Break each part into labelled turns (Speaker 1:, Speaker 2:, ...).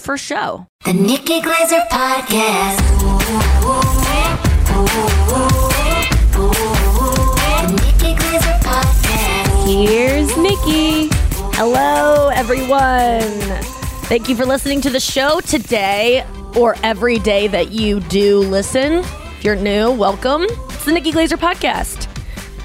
Speaker 1: first show.
Speaker 2: The Nikki Glazer Podcast. The Nikki Glazer Podcast.
Speaker 3: Here's Nikki.
Speaker 1: Hello, everyone. Thank you for listening to the show today or every day that you do listen. If you're new, welcome. It's the Nikki Glazer Podcast.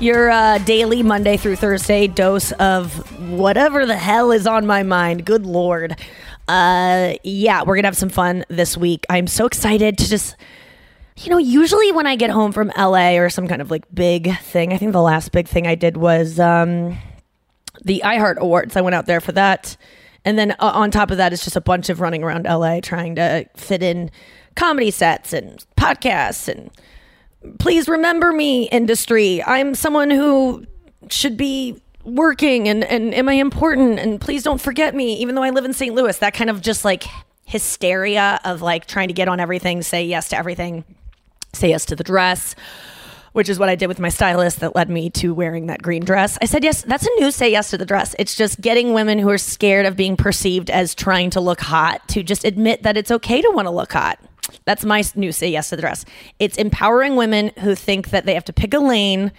Speaker 1: Your uh, daily Monday through Thursday dose of whatever the hell is on my mind. Good Lord. Uh, yeah, we're gonna have some fun this week. I'm so excited to just, you know, usually when I get home from LA or some kind of like big thing, I think the last big thing I did was um, the iHeart Awards. I went out there for that, and then uh, on top of that, it's just a bunch of running around LA trying to fit in comedy sets and podcasts and please remember me industry. I'm someone who should be working and, and am I important? And please don't forget me, even though I live in St. Louis. That kind of just like hysteria of like trying to get on everything, say yes to everything, say yes to the dress, which is what I did with my stylist that led me to wearing that green dress. I said, yes, that's a new say yes to the dress. It's just getting women who are scared of being perceived as trying to look hot to just admit that it's okay to want to look hot. That's my new say yes to the dress. It's empowering women who think that they have to pick a lane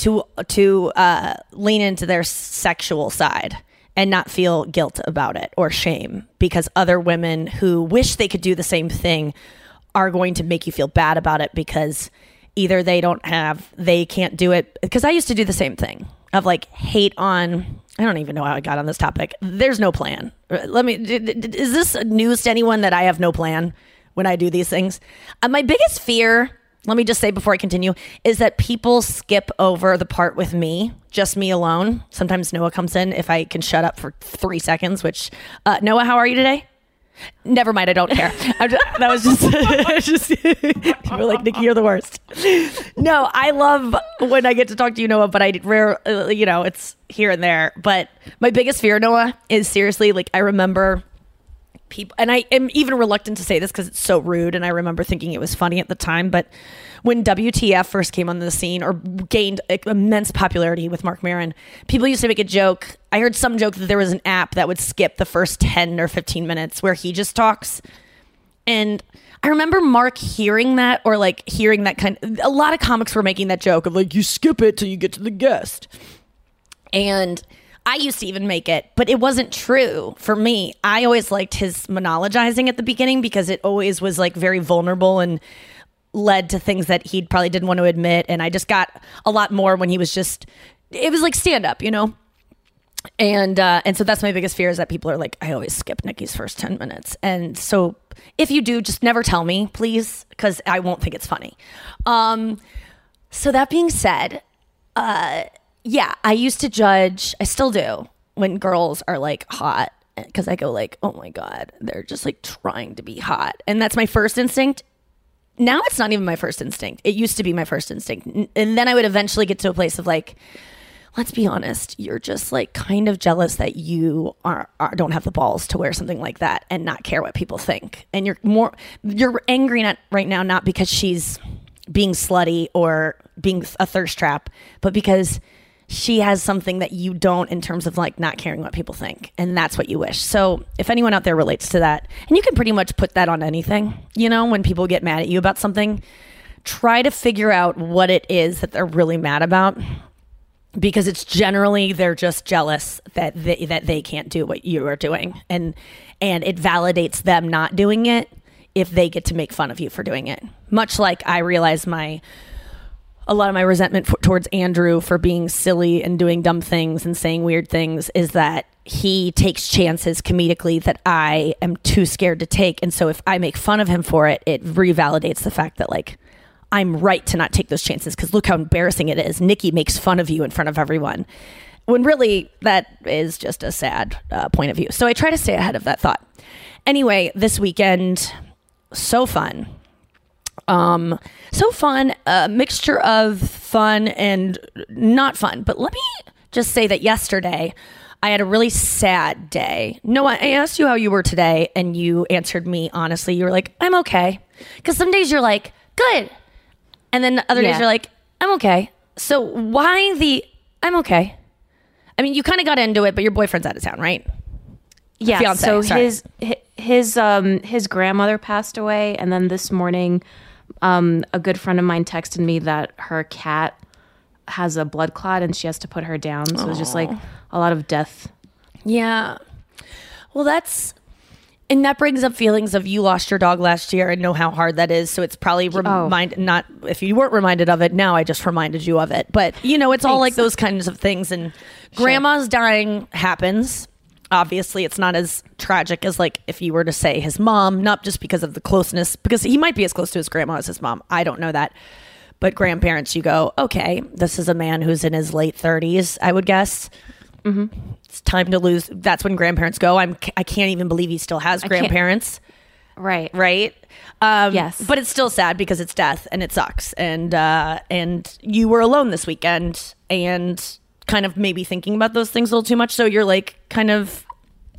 Speaker 1: to to uh, lean into their sexual side and not feel guilt about it or shame because other women who wish they could do the same thing are going to make you feel bad about it because either they don't have they can't do it because I used to do the same thing of like hate on I don't even know how I got on this topic. There's no plan. Let me is this news to anyone that I have no plan when I do these things? Uh, my biggest fear let me just say before I continue is that people skip over the part with me, just me alone. Sometimes Noa comes in if I can shut up for three seconds, which, uh, Noa, how are you today? Never mind, I don't care. Just, that was just, just people like Nikki, you're the worst. No, I love when I get to talk to you, Noa, but I rare, uh, you know, it's here and there. But my biggest fear, Noa, is seriously like I remember people and I am even reluctant to say this because it's so rude and I remember thinking it was funny at the time, but when WTF first came on the scene or gained immense popularity with Marc Maron, people used to make a joke. I heard some joke that there was an app that would skip the first 10 or 15 minutes where he just talks. And I remember Mark hearing that or like hearing that kind a lot of comics were making that joke of like you skip it till you get to the guest. And I used to even make it, but it wasn't true for me. I always liked his monologizing at the beginning because it always was like very vulnerable and led to things that he probably didn't want to admit. And I just got a lot more when he was just, it was like stand up, you know? And uh, and so that's my biggest fear is that people are like, I always skip Nikki's first 10 minutes. And so if you do, just never tell me, please, because I won't think it's funny. Um, so that being said, uh, yeah, I used to judge, I still do, when girls are like hot because I go like, oh my god, they're just like trying to be hot, and that's my first instinct. Now it's not even my first instinct. It used to be my first instinct, and then I would eventually get to a place of like, let's be honest, you're just like kind of jealous that you are, are don't have the balls to wear something like that and not care what people think, and you're more you're angry at right now not because she's being slutty or being a thirst trap, but because she has something that you don't in terms of like not caring what people think and that's what you wish. So if anyone out there relates to that and you can pretty much put that on anything you know when people get mad at you about something try to figure out what it is that they're really mad about because it's generally they're just jealous that they, that they can't do what you are doing and and it validates them not doing it if they get to make fun of you for doing it. Much like i realize my a lot of my resentment for, towards Andrew for being silly and doing dumb things and saying weird things is that he takes chances comedically that I am too scared to take. And so if I make fun of him for it, it revalidates the fact that like I'm right to not take those chances because look how embarrassing it is. Nikki makes fun of you in front of everyone. When really that is just a sad uh, point of view. So I try to stay ahead of that thought. Anyway, this weekend, so fun um, so fun, a mixture of fun and not fun. But let me just say that yesterday I had a really sad day. No, I asked you how you were today, and you answered me honestly. You were like, I'm okay. Because some days you're like, good. And then other
Speaker 3: Yeah.
Speaker 1: days you're like, I'm okay. So why the I'm okay? I mean, you kind of got into it, but your boyfriend's out of town, right?
Speaker 3: Yeah.
Speaker 1: Fiance,
Speaker 3: so
Speaker 1: sorry.
Speaker 3: his his um his grandmother passed away, and then this morning, um, a good friend of mine texted me that her cat has a blood clot and she has to put her down. So it's just like a lot of death.
Speaker 1: Yeah. Well, that's and that brings up feelings of you lost your dog last year and know how hard that is. So it's probably remind not if you weren't reminded of it now. I just reminded you of it. But you know, it's all like those kinds of things. And grandma's dying happens. Obviously, it's not as tragic as like if you were to say his mom, not just because of the closeness, because he might be as close to his grandma as his mom. I don't know that. But grandparents, you go, okay, this is a man who's in his late 30s, I would guess it's time to lose. That's when grandparents go. I'm. I can't even believe he still has grandparents.
Speaker 3: Right.
Speaker 1: Right. Um,
Speaker 3: Yes.
Speaker 1: But it's still sad because it's death and it sucks. And uh, and you were alone this weekend and kind of maybe thinking about those things a little too much. So you're like kind of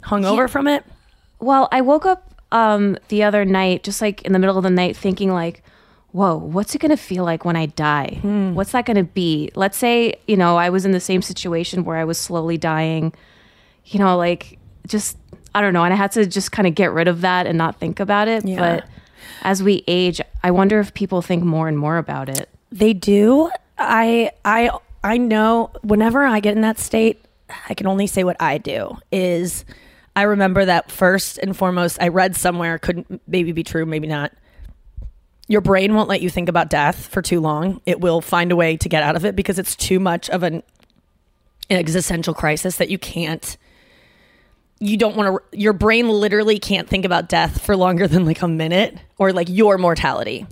Speaker 1: hungover from it.
Speaker 3: Well, I woke up um, the other night, just like in the middle of the night, thinking like, "Whoa, what's it gonna feel like when I die? What's that gonna be?" Let's say, you know, I was in the same situation where I was slowly dying. You know, like just I don't know, and I had to just kind of get rid of that and not think about it.
Speaker 1: Yeah.
Speaker 3: But as we age, I wonder if people think more and more about it.
Speaker 1: They do. I I I know whenever I get in that state, I can only say what I do is I remember that first and foremost I read somewhere couldn't maybe be true, maybe not. Your brain won't let you think about death for too long. It will find a way to get out of it because it's too much of an, an existential crisis that you can't you don't want to your brain literally can't think about death for longer than like a minute or like your mortality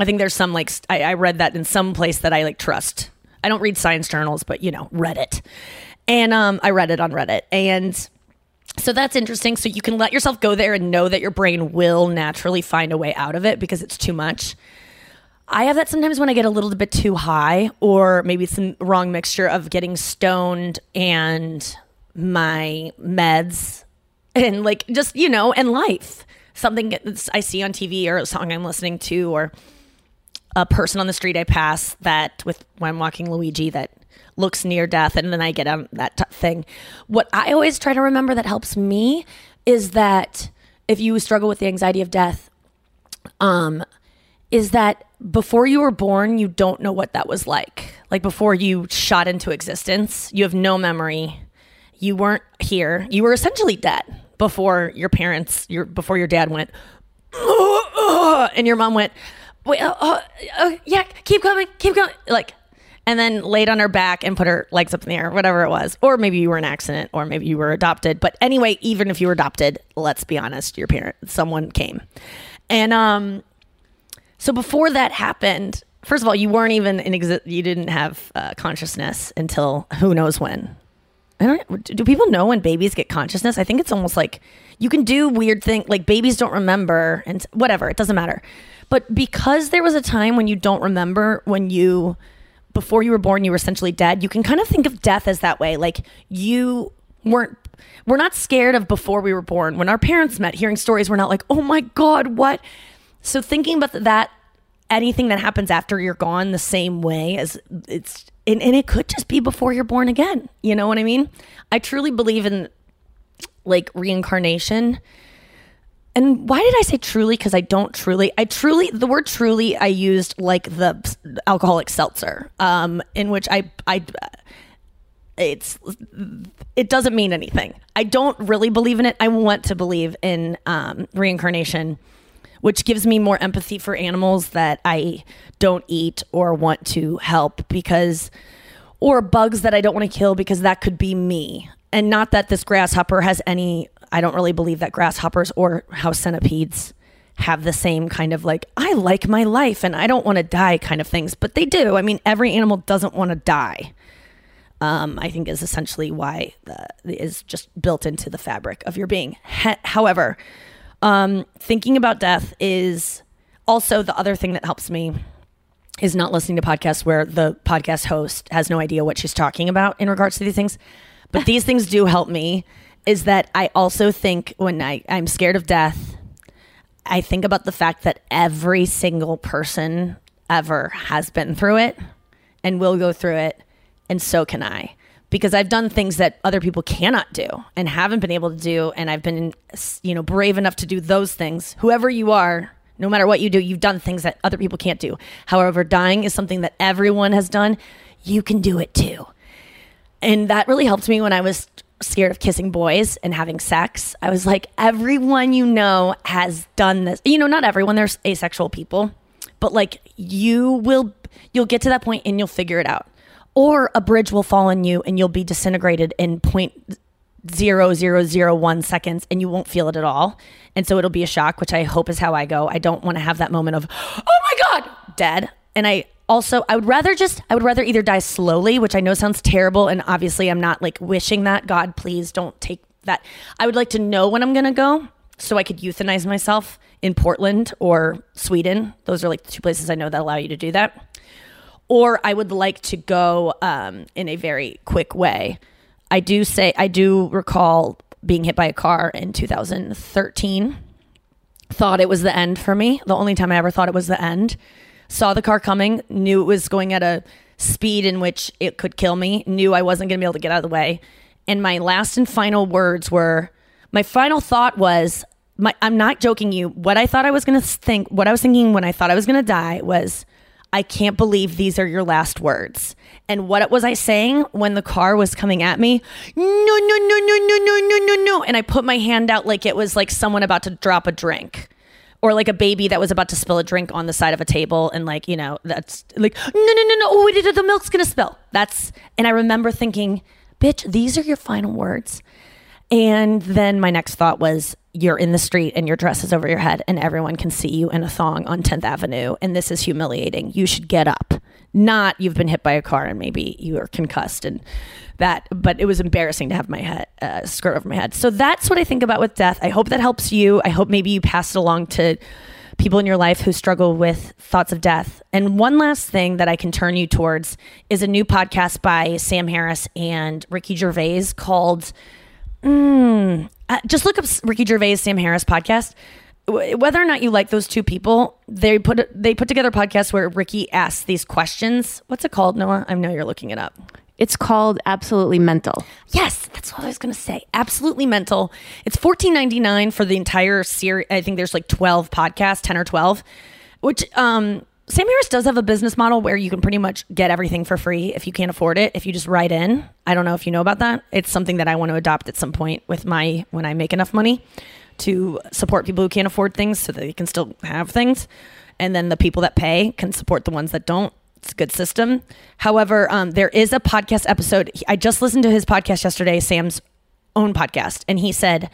Speaker 1: I think there's some like I, I read that in some place that I like trust. I don't read science journals, but you know, Reddit. And um, I read it on Reddit. And so that's interesting. So you can let yourself go there and know that your brain will naturally find a way out of it because it's too much. I have that sometimes when I get a little bit too high, or maybe it's the wrong mixture of getting stoned and my meds and like just you know and life something i see on tv or a song i'm listening to or a person on the street i pass that with when i'm walking luigi that looks near death and then i get on that t- thing. What i always try to remember that helps me is that if you struggle with the anxiety of death um is that before you were born you don't know what that was like. Like before you shot into existence you have no memory. You weren't here. You were essentially dead before your parents, your before your dad went, and your mom went, wait, uh, yeah, keep coming, keep going, like, and then laid on her back and put her legs up in the air, whatever it was, or maybe you were an accident, or maybe you were adopted. But anyway, even if you were adopted, let's be honest, your parent, someone came, and um, so before that happened. First of all, you weren't even in exist. You didn't have uh, consciousness until who knows when. I don't. Do people know when babies get consciousness? I think it's almost like you can do weird things, Like babies don't remember, and whatever. It doesn't matter. But because there was a time when you don't remember when you before you were born, you were essentially dead. You can kind of think of death as that way. Like you weren't. We're not scared of before we were born. When our parents met, hearing stories, we're not like, oh my god, what? So thinking about that, anything that happens after you're gone, the same way as it's and, and it could just be before you're born again. You know what I mean? I truly believe in like reincarnation. And why did I say truly? Because I don't truly. I truly the word truly I used like the alcoholic seltzer, um, in which I I it's it doesn't mean anything. I don't really believe in it. I want to believe in um, reincarnation, which gives me more empathy for animals that I don't eat or want to help because, or bugs that I don't want to kill because that could be me. And not that this grasshopper has any, I don't really believe that grasshoppers or house centipedes have the same kind of like, I like my life and I don't want to die kind of things, but they do. I mean, every animal doesn't want to die. Um, I think is essentially why the, is just built into the fabric of your being. He- however, um, thinking about death is also the other thing that helps me is not listening to podcasts where the podcast host has no idea what she's talking about in regards to these things. But these things do help me. Is that I also think when I, I'm scared of death, I think about the fact that every single person ever has been through it and will go through it. And so can I. Because I've done things that other people cannot do and haven't been able to do. And I've been, you know, brave enough to do those things. Whoever you are, no matter what you do, you've done things that other people can't do. However, dying is something that everyone has done. You can do it too. And that really helped me when I was scared of kissing boys and having sex. I was like, everyone you know has done this. You know, not everyone, there's asexual people, but like you will, you'll get to that point and you'll figure it out. Or a bridge will fall on you and you'll be disintegrated in point zero zero zero one seconds and you won't feel it at all. And so it'll be a shock, which I hope is how I go. I don't want to have that moment of, oh my God, dead. And I also, I would rather just, I would rather either die slowly, which I know sounds terrible. And obviously, I'm not like wishing that. God, please don't take that. I would like to know when I'm to go so I could euthanize myself in Portland or Sweden. Those are like the two places I know that allow you to do that. Or I would like to go um, in a very quick way. I do say, I do recall being hit by a car in 2013. Thought it was the end for me. The only time I ever thought it was the end. Saw the car coming, knew it was going at a speed in which it could kill me, knew I wasn't going to be able to get out of the way. And my last and final words were my final thought was, my, I'm not joking you. What I thought I was going to think, what I was thinking when I thought I was going to die was, I can't believe these are your last words. And what was I saying when the car was coming at me? No, no, no, no, no, no, no, no, no. And I put my hand out like it was like someone about to drop a drink. Or like a baby that was about to spill a drink on the side of a table, and like you know, that's like no, no, no, no. Oh, wait, the milk's gonna spill. That's and I remember thinking, bitch, these are your final words. And then my next thought was, you're in the street and your dress is over your head and everyone can see you in a thong on 10th Avenue and this is humiliating. You should get up. Not you've been hit by a car and maybe you are concussed and that, but it was embarrassing to have my head uh, skirt over my head. So that's what I think about with death. I hope that helps you. I hope maybe you pass it along to people in your life who struggle with thoughts of death. And one last thing that I can turn you towards is a new podcast by Sam Harris and Ricky Gervais called Mm, uh, just look up Ricky Gervais, Sam Harris podcast. Whether or not you like those two people, they put they put together podcasts where Ricky asks these questions. What's it called, Noa? I know you're looking it up.
Speaker 3: It's called Absolutely Mental.
Speaker 1: Yes, that's what I was going to say. Absolutely mental. It's fourteen ninety nine for the entire series. I think there's like twelve podcasts, ten or twelve. Which um, Sam Harris does have a business model where you can pretty much get everything for free if you can't afford it. If you just write in, I don't know if you know about that. It's something that I want to adopt at some point with my when I make enough money to support people who can't afford things so that they can still have things, and then the people that pay can support the ones that don't. It's a good system. However, um, there is a podcast episode. I just listened to his podcast yesterday, Sam's own podcast, and he said,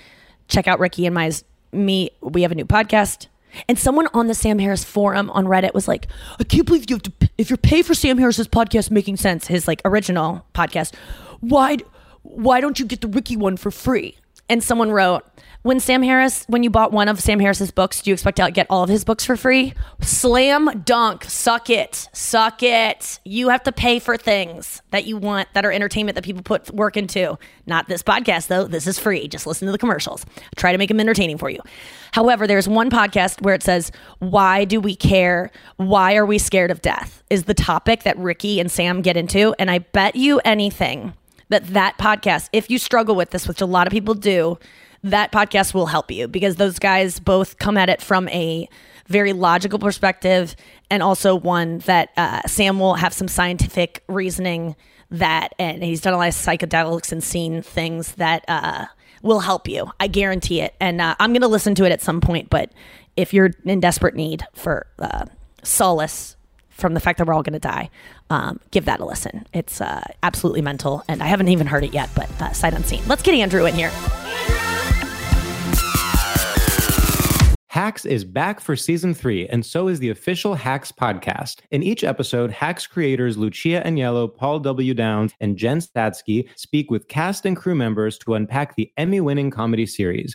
Speaker 1: "Check out Ricky and my me. We have a new podcast." And someone on the Sam Harris forum on Reddit was like, "I can't believe you have to. If you're pay for Sam Harris's podcast, making sense, his like original podcast, why why don't you get the Ricky one for free?" And someone wrote, "When Sam Harris, when you bought one of Sam Harris's books, do you expect to get all of his books for free? Slam dunk, suck it, suck it. You have to pay for things that you want that are entertainment that people put work into. Not this podcast though. This is free. Just listen to the commercials. Try to make them entertaining for you. However, there's one podcast where it says, "Why do we care? Why are we scared of death?" is the topic that Ricky and Sam get into, and I bet you anything that that podcast, if you struggle with this, which a lot of people do, that podcast will help you because those guys both come at it from a very logical perspective and also one that uh, Sam will have some scientific reasoning that, and he's done a lot of psychedelics and seen things that uh, will help you. I guarantee it. And uh, I'm going to listen to it at some point, but if you're in desperate need for uh, solace from the fact that we're all going to die, um, give that a listen. It's uh, absolutely mental, and I haven't even heard it yet, but uh, sight unseen. Let's get Andrew in here.
Speaker 4: Hacks is back for season three, and so is the official Hacks podcast. In each episode, Hacks creators Lucia Aniello, Paul W. Downs, and Jen Statsky speak with cast and crew members to unpack the Emmy winning comedy series.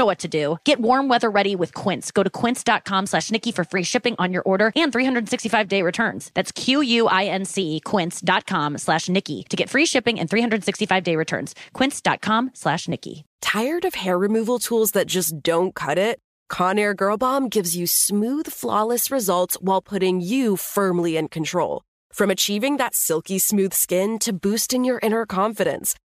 Speaker 5: know what to do. Get warm weather ready with Quince. Go to quince.com slash Nikki for free shipping on your order and 365 day returns. That's Q-U-I-N-C quince.com slash Nikki to get free shipping and 365 day returns. Quince.com slash Nikki.
Speaker 6: Tired of hair removal tools that just don't cut it? Conair Girl Bomb gives you smooth, flawless results while putting you firmly in control. From achieving that silky smooth skin to boosting your inner confidence,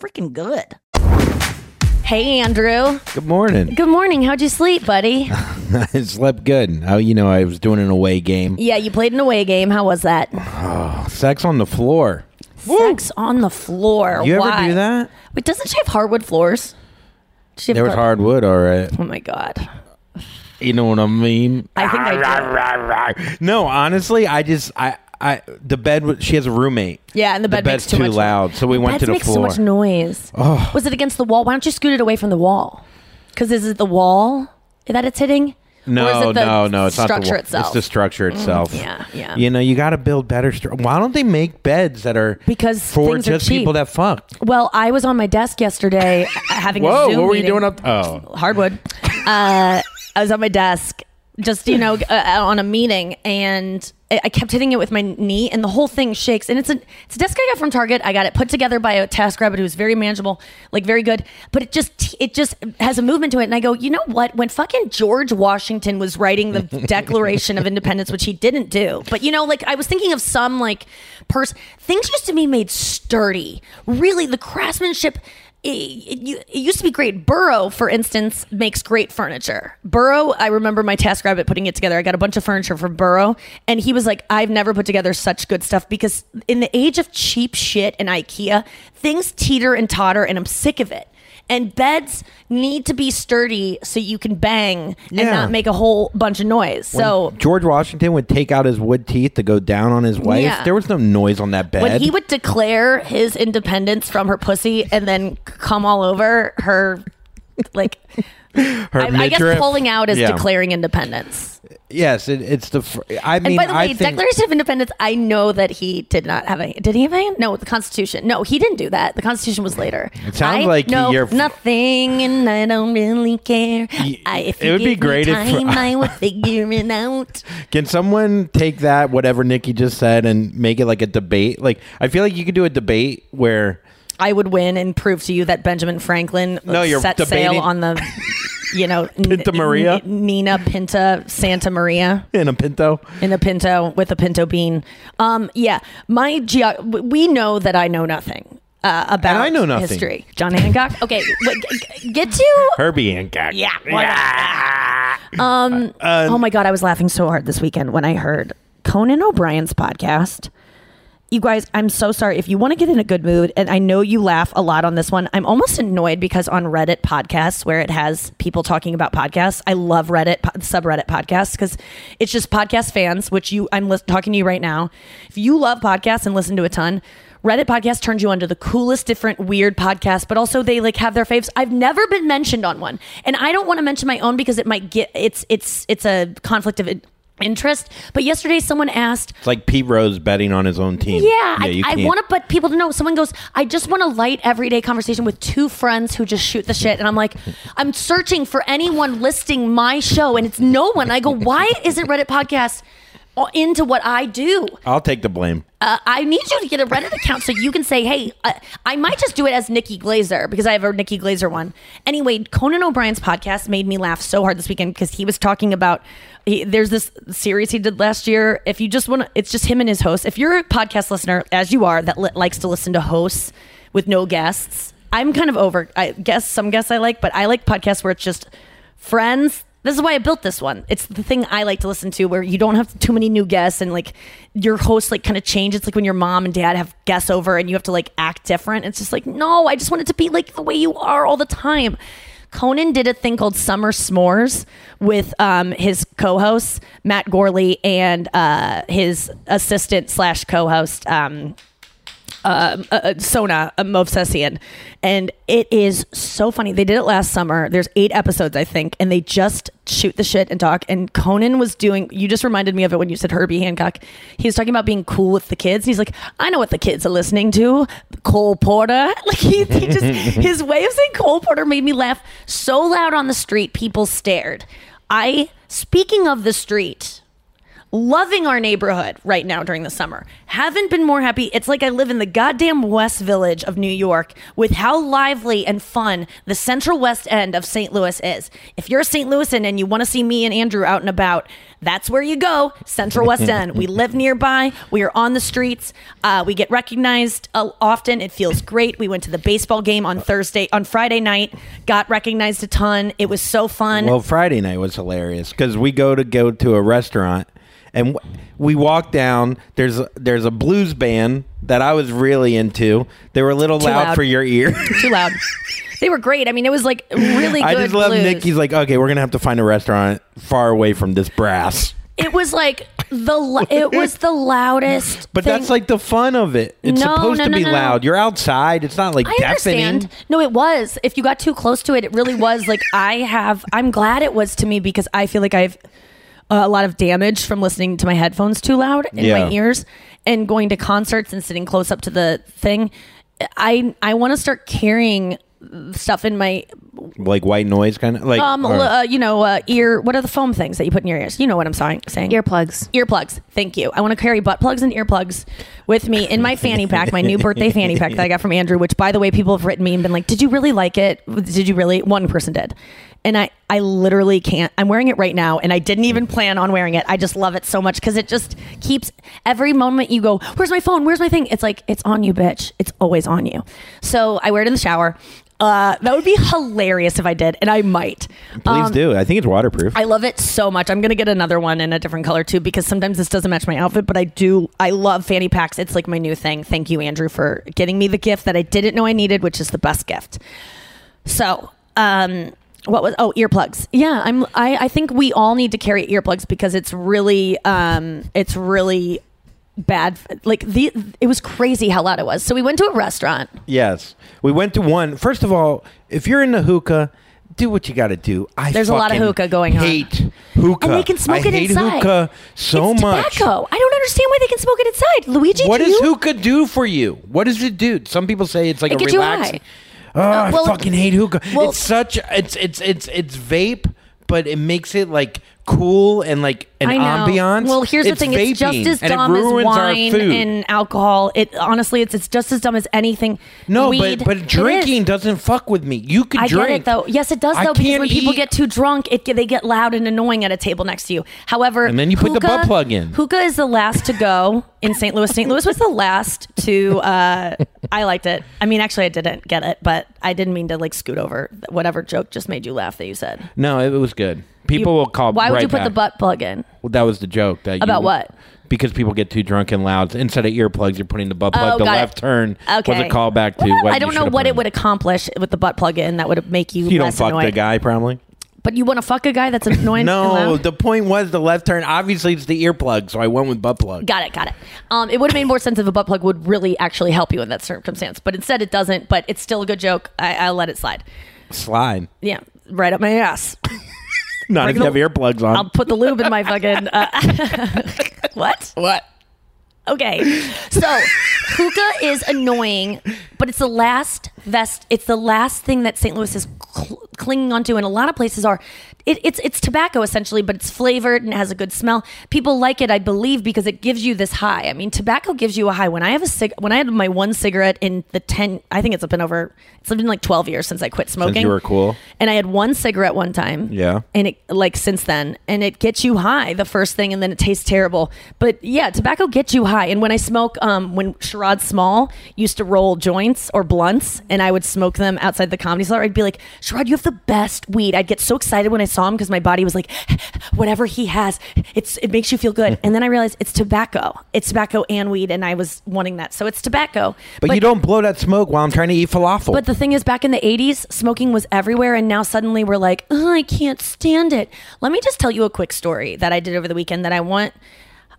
Speaker 5: freaking good.
Speaker 1: Hey, Andrew.
Speaker 7: Good morning.
Speaker 1: Good morning. How'd you sleep, buddy?
Speaker 7: I slept good. How you know I was doing an away game.
Speaker 1: yeah, you played an away game. How was that?
Speaker 7: Oh, sex on the floor.
Speaker 1: Sex on the floor.
Speaker 7: You ever do that?
Speaker 1: Wait, doesn't she have hardwood floors? Does she have
Speaker 7: There was
Speaker 1: hard-
Speaker 7: hardwood, all right.
Speaker 1: Oh my god.
Speaker 7: You know what I mean?
Speaker 1: I think I do.
Speaker 7: No, honestly, I just I I the bed. She has a roommate.
Speaker 1: Yeah, and the bed
Speaker 7: bed's
Speaker 1: makes too much
Speaker 7: loud, so we went to the
Speaker 1: make
Speaker 7: floor.
Speaker 1: so much noise. Was it against the wall? Why don't you scoot it away from the wall? Because is it the wall that it's hitting?
Speaker 7: No,
Speaker 1: or is it the
Speaker 7: no, no. It's
Speaker 1: structure
Speaker 7: not the wall.
Speaker 1: itself.
Speaker 7: It's the structure itself.
Speaker 1: yeah, yeah.
Speaker 7: You know, you got to build better. Stru- Why don't they make beds that are
Speaker 1: Because
Speaker 7: for
Speaker 1: things are
Speaker 7: just
Speaker 1: cheap.
Speaker 7: people that fuck?
Speaker 1: Well, I was on my desk yesterday having a
Speaker 7: Whoa,
Speaker 1: Zoom
Speaker 7: what were you
Speaker 1: meeting.
Speaker 7: doing up? Oh,
Speaker 1: hardwood. Uh, I was on my desk, just you know, uh, on a meeting, and I kept hitting it with my knee, and the whole thing shakes. And it's a it's a desk I got from Target. I got it put together by a TaskRabbit who's very manageable, like very good. But it just it just has a movement to it. And I go, you know what? When fucking George Washington was writing the Declaration of Independence, which he didn't do, but you know, like I was thinking of some like person. Things used to be made sturdy. Really, the craftsmanship it, it, it used to be great. Burrow, for instance, makes great furniture. Burrow, I remember my task rabbit putting it together. I got a bunch of furniture from Burrow, and he was like, "I've never put together such good stuff because in the age of cheap shit and IKEA, things teeter and totter, and I'm sick of it." And beds need to be sturdy so you can bang and
Speaker 7: Yeah.
Speaker 1: not make a whole bunch of noise. So
Speaker 7: George Washington would take out his wood teeth to go down on his wife.
Speaker 1: Yeah.
Speaker 7: There was no noise on that bed.
Speaker 1: when he would declare his independence from her pussy and then come all over her, like I, I guess pulling out is
Speaker 7: Yeah.
Speaker 1: declaring independence.
Speaker 7: Yes, it, it's the. Fr- I
Speaker 1: And
Speaker 7: mean,
Speaker 1: by the way,
Speaker 7: I think
Speaker 1: Declaration of Independence. I know that he did not have a. Did he have a? No, the Constitution. No, he didn't do that. The Constitution was later.
Speaker 7: It sounds
Speaker 1: I
Speaker 7: like
Speaker 1: know
Speaker 7: you're-
Speaker 1: nothing, and I don't really care. I, if
Speaker 7: it
Speaker 1: you
Speaker 7: would be great if-
Speaker 1: time, I would figure it out.
Speaker 7: Can someone take that, whatever Nikki just said, and make it like a debate? Like, I feel like you could do a debate where.
Speaker 1: I would win and prove to you that Benjamin Franklin
Speaker 7: No, you're
Speaker 1: set
Speaker 7: debating-
Speaker 1: sail on the, you know, n-
Speaker 7: Pinta Maria?
Speaker 1: N- Nina Pinta Santa Maria.
Speaker 7: In a Pinto.
Speaker 1: in a pinto with a pinto bean. Um, yeah, my geo- we know that I know nothing uh, about
Speaker 7: And I know nothing.
Speaker 1: history. John Hancock. Okay, w- g- get to
Speaker 7: Herbie Hancock.
Speaker 1: yeah. Um. oh my god, I was laughing so hard this weekend when I heard Conan O'Brien's podcast. You guys, I'm so sorry. If you want to get in a good mood, and I know you laugh a lot on this one, I'm almost annoyed because on Reddit podcasts, where it has people talking about podcasts, I love Reddit po- subreddit podcasts because it's just podcast fans, which you I'm lis- talking to you right now. If you love podcasts and listen to a ton, Reddit podcast turns you onto the coolest, different, weird podcasts, but also they like have their faves. I've never been mentioned on one, and I don't want to mention my own because it might get it's it's it's a conflict of interest. But yesterday, someone asked,
Speaker 7: It's like Pete Rose betting on his own team.
Speaker 1: yeah, I, I want to put people to know. Someone goes, I just want a light everyday conversation with two friends who just shoot the shit. And I'm like, I'm searching for anyone listing my show, and it's no one. I go, why isn't Reddit podcast into what I do?
Speaker 7: I'll take the blame.
Speaker 1: Uh, I need you to get a Reddit account so you can say, hey, uh, I might just do it as Nikki Glazer because I have a Nikki Glazer one. Anyway, Conan O'Brien's podcast made me laugh so hard this weekend because he was talking about. He, there's this series he did last year. If you just want to, it's just him and his host. If you're a podcast listener, as you are, that li- likes to listen to hosts with no guests, I'm kind of over. I guess some guests I like, but I like podcasts where it's just friends. This is why I built this one. It's the thing I like to listen to where you don't have too many new guests and like your host like kind of change. It's like when your mom and dad have guests over and you have to like act different. It's just like, no, I just want it to be like the way you are all the time. Conan did a thing called Summer S'mores with um, his co-hosts Matt Gorley and uh, his assistant slash co-host um, uh, uh, Sona uh, Movsesian, and it is so funny. They did it last summer. There's eight episodes, I think, and they just shoot the shit and talk. And Conan was doing. You just reminded me of it when you said Herbie Hancock. He was talking about being cool with the kids. He's like, I know what the kids are listening to. Cole Porter. Like he, he just his way of saying Cole Porter made me laugh so loud on the street. People stared. I speaking of the street loving our neighborhood right now during the summer. Haven't been more happy. It's like I live in the goddamn West Village of New York with how lively and fun the central west end of St. Louis is. If you're a St. Louisan and you want to see me and Andrew out and about, that's where you go, Central West End. we live nearby. We are on the streets. Uh, we get recognized uh, often. It feels great. We went to the baseball game on Thursday, on Friday night. Got recognized a ton. It was so fun.
Speaker 7: Well, Friday night was hilarious because we go to go to a restaurant and we walk down. There's a, there's a blues band that I was really into. They were a little
Speaker 1: Too
Speaker 7: loud,
Speaker 1: loud.
Speaker 7: for your ear.
Speaker 1: Too loud. They were great. I mean, it was like really good.
Speaker 7: I just love
Speaker 1: blues.
Speaker 7: Nikki's like, okay, we're gonna have to find a restaurant far away from this brass.
Speaker 1: It was like the it was the loudest.
Speaker 7: But
Speaker 1: thing.
Speaker 7: that's like the fun of it. It's
Speaker 1: No,
Speaker 7: supposed
Speaker 1: no,
Speaker 7: to be
Speaker 1: no.
Speaker 7: loud. You're outside. It's not like
Speaker 1: I
Speaker 7: deafening.
Speaker 1: understand. No, it was. If you got too close to it, it really was. Like I have. I'm glad it was to me because I feel like I've a lot of damage from listening to my headphones too loud in
Speaker 7: Yeah.
Speaker 1: my ears and going to concerts and sitting close up to the thing. I I want to start carrying stuff in my
Speaker 7: Like white noise, kind of like.
Speaker 1: um
Speaker 7: or-
Speaker 1: uh, you know uh, ear what are the foam things that you put in your ears you know what i'm saying saying
Speaker 3: Earplugs.
Speaker 1: earplugs thank you i want to carry butt plugs and earplugs with me in my fanny pack my new birthday fanny pack that i got from andrew which by the way people have written me and been like did you really like it did you really one person did and i i literally can't i'm wearing it right now and i didn't even plan on wearing it i just love it so much because it just keeps every moment you go where's my phone where's my thing it's like it's on you bitch it's always on you so i wear it in the shower uh, that would be hilarious if I did, and I might.
Speaker 7: Please
Speaker 1: Um,
Speaker 7: do. I think it's waterproof.
Speaker 1: I love it so much. I'm gonna get another one in a different color too because sometimes this doesn't match my outfit, but I do. I love fanny packs. It's like my new thing. Thank you, Andrew, for getting me the gift that I didn't know I needed, which is the best gift. So, um, what was? Oh, earplugs. Yeah, I'm. I, I think we all need to carry earplugs because it's really, um, it's really bad. Like the, it was crazy how loud it was. So we went to a restaurant.
Speaker 7: Yes. We went to one. First of all, if you're in the hookah, do what you got to do. I
Speaker 1: There's a lot of hookah going on.
Speaker 7: hate hookah.
Speaker 1: And they can smoke
Speaker 7: I
Speaker 1: it
Speaker 7: hate
Speaker 1: inside.
Speaker 7: hookah so
Speaker 1: it's
Speaker 7: much.
Speaker 1: Tobacco. I don't understand why they can smoke it inside. Luigi,
Speaker 7: What
Speaker 1: do
Speaker 7: does
Speaker 1: you?
Speaker 7: hookah do for you? What does it do? Some people say it's like
Speaker 1: It
Speaker 7: a relaxing. Oh,
Speaker 1: Uh, well,
Speaker 7: I fucking hate hookah.
Speaker 1: well-
Speaker 7: it's such it's it's it's it's vape, but it makes it like cool and like an ambiance.
Speaker 1: Well, here's
Speaker 7: It's
Speaker 1: the thing: it's just
Speaker 7: vaping,
Speaker 1: as
Speaker 7: and
Speaker 1: dumb as wine and alcohol. It honestly, it's it's just as dumb as anything.
Speaker 7: no,
Speaker 1: weed.
Speaker 7: but but drinking doesn't fuck with me. You could
Speaker 1: I
Speaker 7: drink
Speaker 1: get it though. Yes, it does
Speaker 7: I
Speaker 1: though because
Speaker 7: can't
Speaker 1: when people get too drunk, it they get loud and annoying at a table next to you. However,
Speaker 7: And then you put the butt plug in.
Speaker 1: Hookah is the last to go in St. Louis. St. Louis was the last to. Uh, I liked it. I mean, actually, I didn't get it, but I didn't mean to like scoot over whatever joke just made you laugh that you said.
Speaker 7: No, it was good. People
Speaker 1: You-
Speaker 7: will call.
Speaker 1: Why would
Speaker 7: right
Speaker 1: you put
Speaker 7: back.
Speaker 1: the butt plug in?
Speaker 7: Well, that was the joke. That you-
Speaker 1: About what?
Speaker 7: Because people get too drunk and loud. Instead of earplugs, you're putting the butt plug.
Speaker 1: Oh,
Speaker 7: the
Speaker 1: got it.
Speaker 7: left turn
Speaker 1: Okay.
Speaker 7: was a callback to
Speaker 1: Well,
Speaker 7: what
Speaker 1: I don't know what it
Speaker 7: in.
Speaker 1: would accomplish with the butt plug in that would make you.
Speaker 7: You don't fuck
Speaker 1: annoyed.
Speaker 7: the guy, probably.
Speaker 1: But you want to fuck a guy that's annoying?
Speaker 7: No, the point was the left turn. Obviously, it's the earplug, so I went with butt plug.
Speaker 1: Got it, got it. Um, it would have made more sense if a butt plug would really actually help you in that circumstance, but instead it doesn't. But it's still a good joke. I, I'll let it slide.
Speaker 7: Slide.
Speaker 1: Yeah, right up my ass.
Speaker 7: Not if you have earplugs on.
Speaker 1: I'll put the lube in my fucking. Uh, what?
Speaker 7: what?
Speaker 1: Okay. So hookah is annoying, but it's the last vest. It's the last thing that St. Louis is cl- clinging onto, and a lot of places are. It, it's it's tobacco essentially, but it's flavored and has a good smell. People like it, I believe, because it gives you this high. I mean, tobacco gives you a high. When I have a cig, when I had my one cigarette in the ten, I think it's been over. It's been like twelve years since I quit smoking.
Speaker 7: Since you were cool.
Speaker 1: and I had one cigarette one time.
Speaker 7: Yeah.
Speaker 1: And it like since then, and it gets you high the first thing, and then it tastes terrible. But yeah, tobacco gets you high. And when I smoke, um, when Sherrod Small used to roll joints or blunts, and I would smoke them outside the comedy cellar, I'd be like, Sherrod, you have the best weed. I'd get so excited when I saw him because my body was like, whatever he has, it's it makes you feel good. Mm-hmm. and then I realized it's tobacco. It's tobacco and weed, and I was wanting that, so it's tobacco.
Speaker 7: But, you don't blow that smoke while I'm trying to eat falafel.
Speaker 1: But the thing is, back in the 80s, smoking was everywhere, and now suddenly we're like, oh, I can't stand it. Let me just tell you a quick story that I did over the weekend that I want.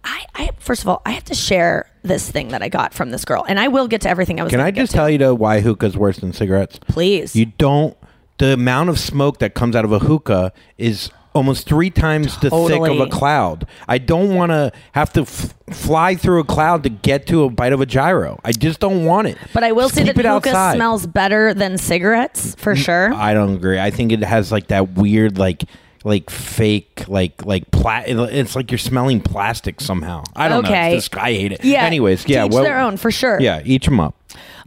Speaker 1: I, I first of all, I have to share this thing that I got from this girl, and I will get to everything I was.
Speaker 7: Can I just
Speaker 1: to.
Speaker 7: tell you to why hookah's worse than cigarettes?
Speaker 1: Please.
Speaker 7: You don't. The amount of smoke that comes out of a hookah is almost three times the thick of a cloud. I don't want to have to f- fly through a cloud to get to a bite of a gyro. I just don't want it.
Speaker 1: But I will
Speaker 7: Just
Speaker 1: say
Speaker 7: keep
Speaker 1: that
Speaker 7: it
Speaker 1: hookah
Speaker 7: outside.
Speaker 1: smells better than cigarettes for sure.
Speaker 7: I don't agree. I think it has like that weird like like fake like like pla- it's like you're smelling plastic somehow. I don't
Speaker 1: Okay.
Speaker 7: know. It's just, I hate it.
Speaker 1: Yeah.
Speaker 7: Anyways, yeah.
Speaker 1: To each
Speaker 7: what-
Speaker 1: their own, for sure.
Speaker 7: Yeah, each them up.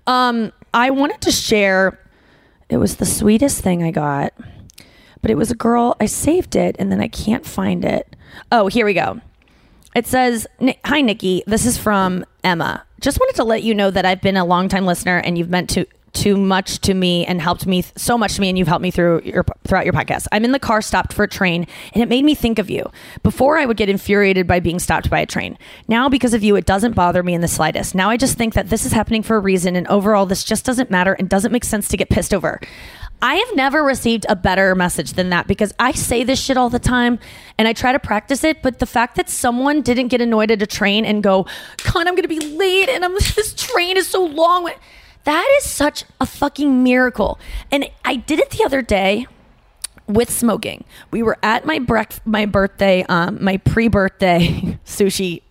Speaker 1: Um, I wanted to share. It was the sweetest thing I got, but it was a girl. I saved it and then I can't find it. Oh, here we go. It says, "Hi Nikki, this is from Emma. Just wanted to let you know that I've been a longtime listener and you've meant to too much to me and helped me th- so much to me and you've helped me through your throughout your podcast. I'm in the car stopped for a train and it made me think of you. Before I would get infuriated by being stopped by a train. Now because of you it doesn't bother me in the slightest. Now I just think that this is happening for a reason and overall this just doesn't matter and doesn't make sense to get pissed over. I have never received a better message than that because I say this shit all the time and I try to practice it. But the fact that someone didn't get annoyed at a train and go, God, I'm going to be late and I'm, this train is so long. That is such a fucking miracle. And I did it the other day with smoking. We were at my brec- my birthday, um, my pre-birthday sushi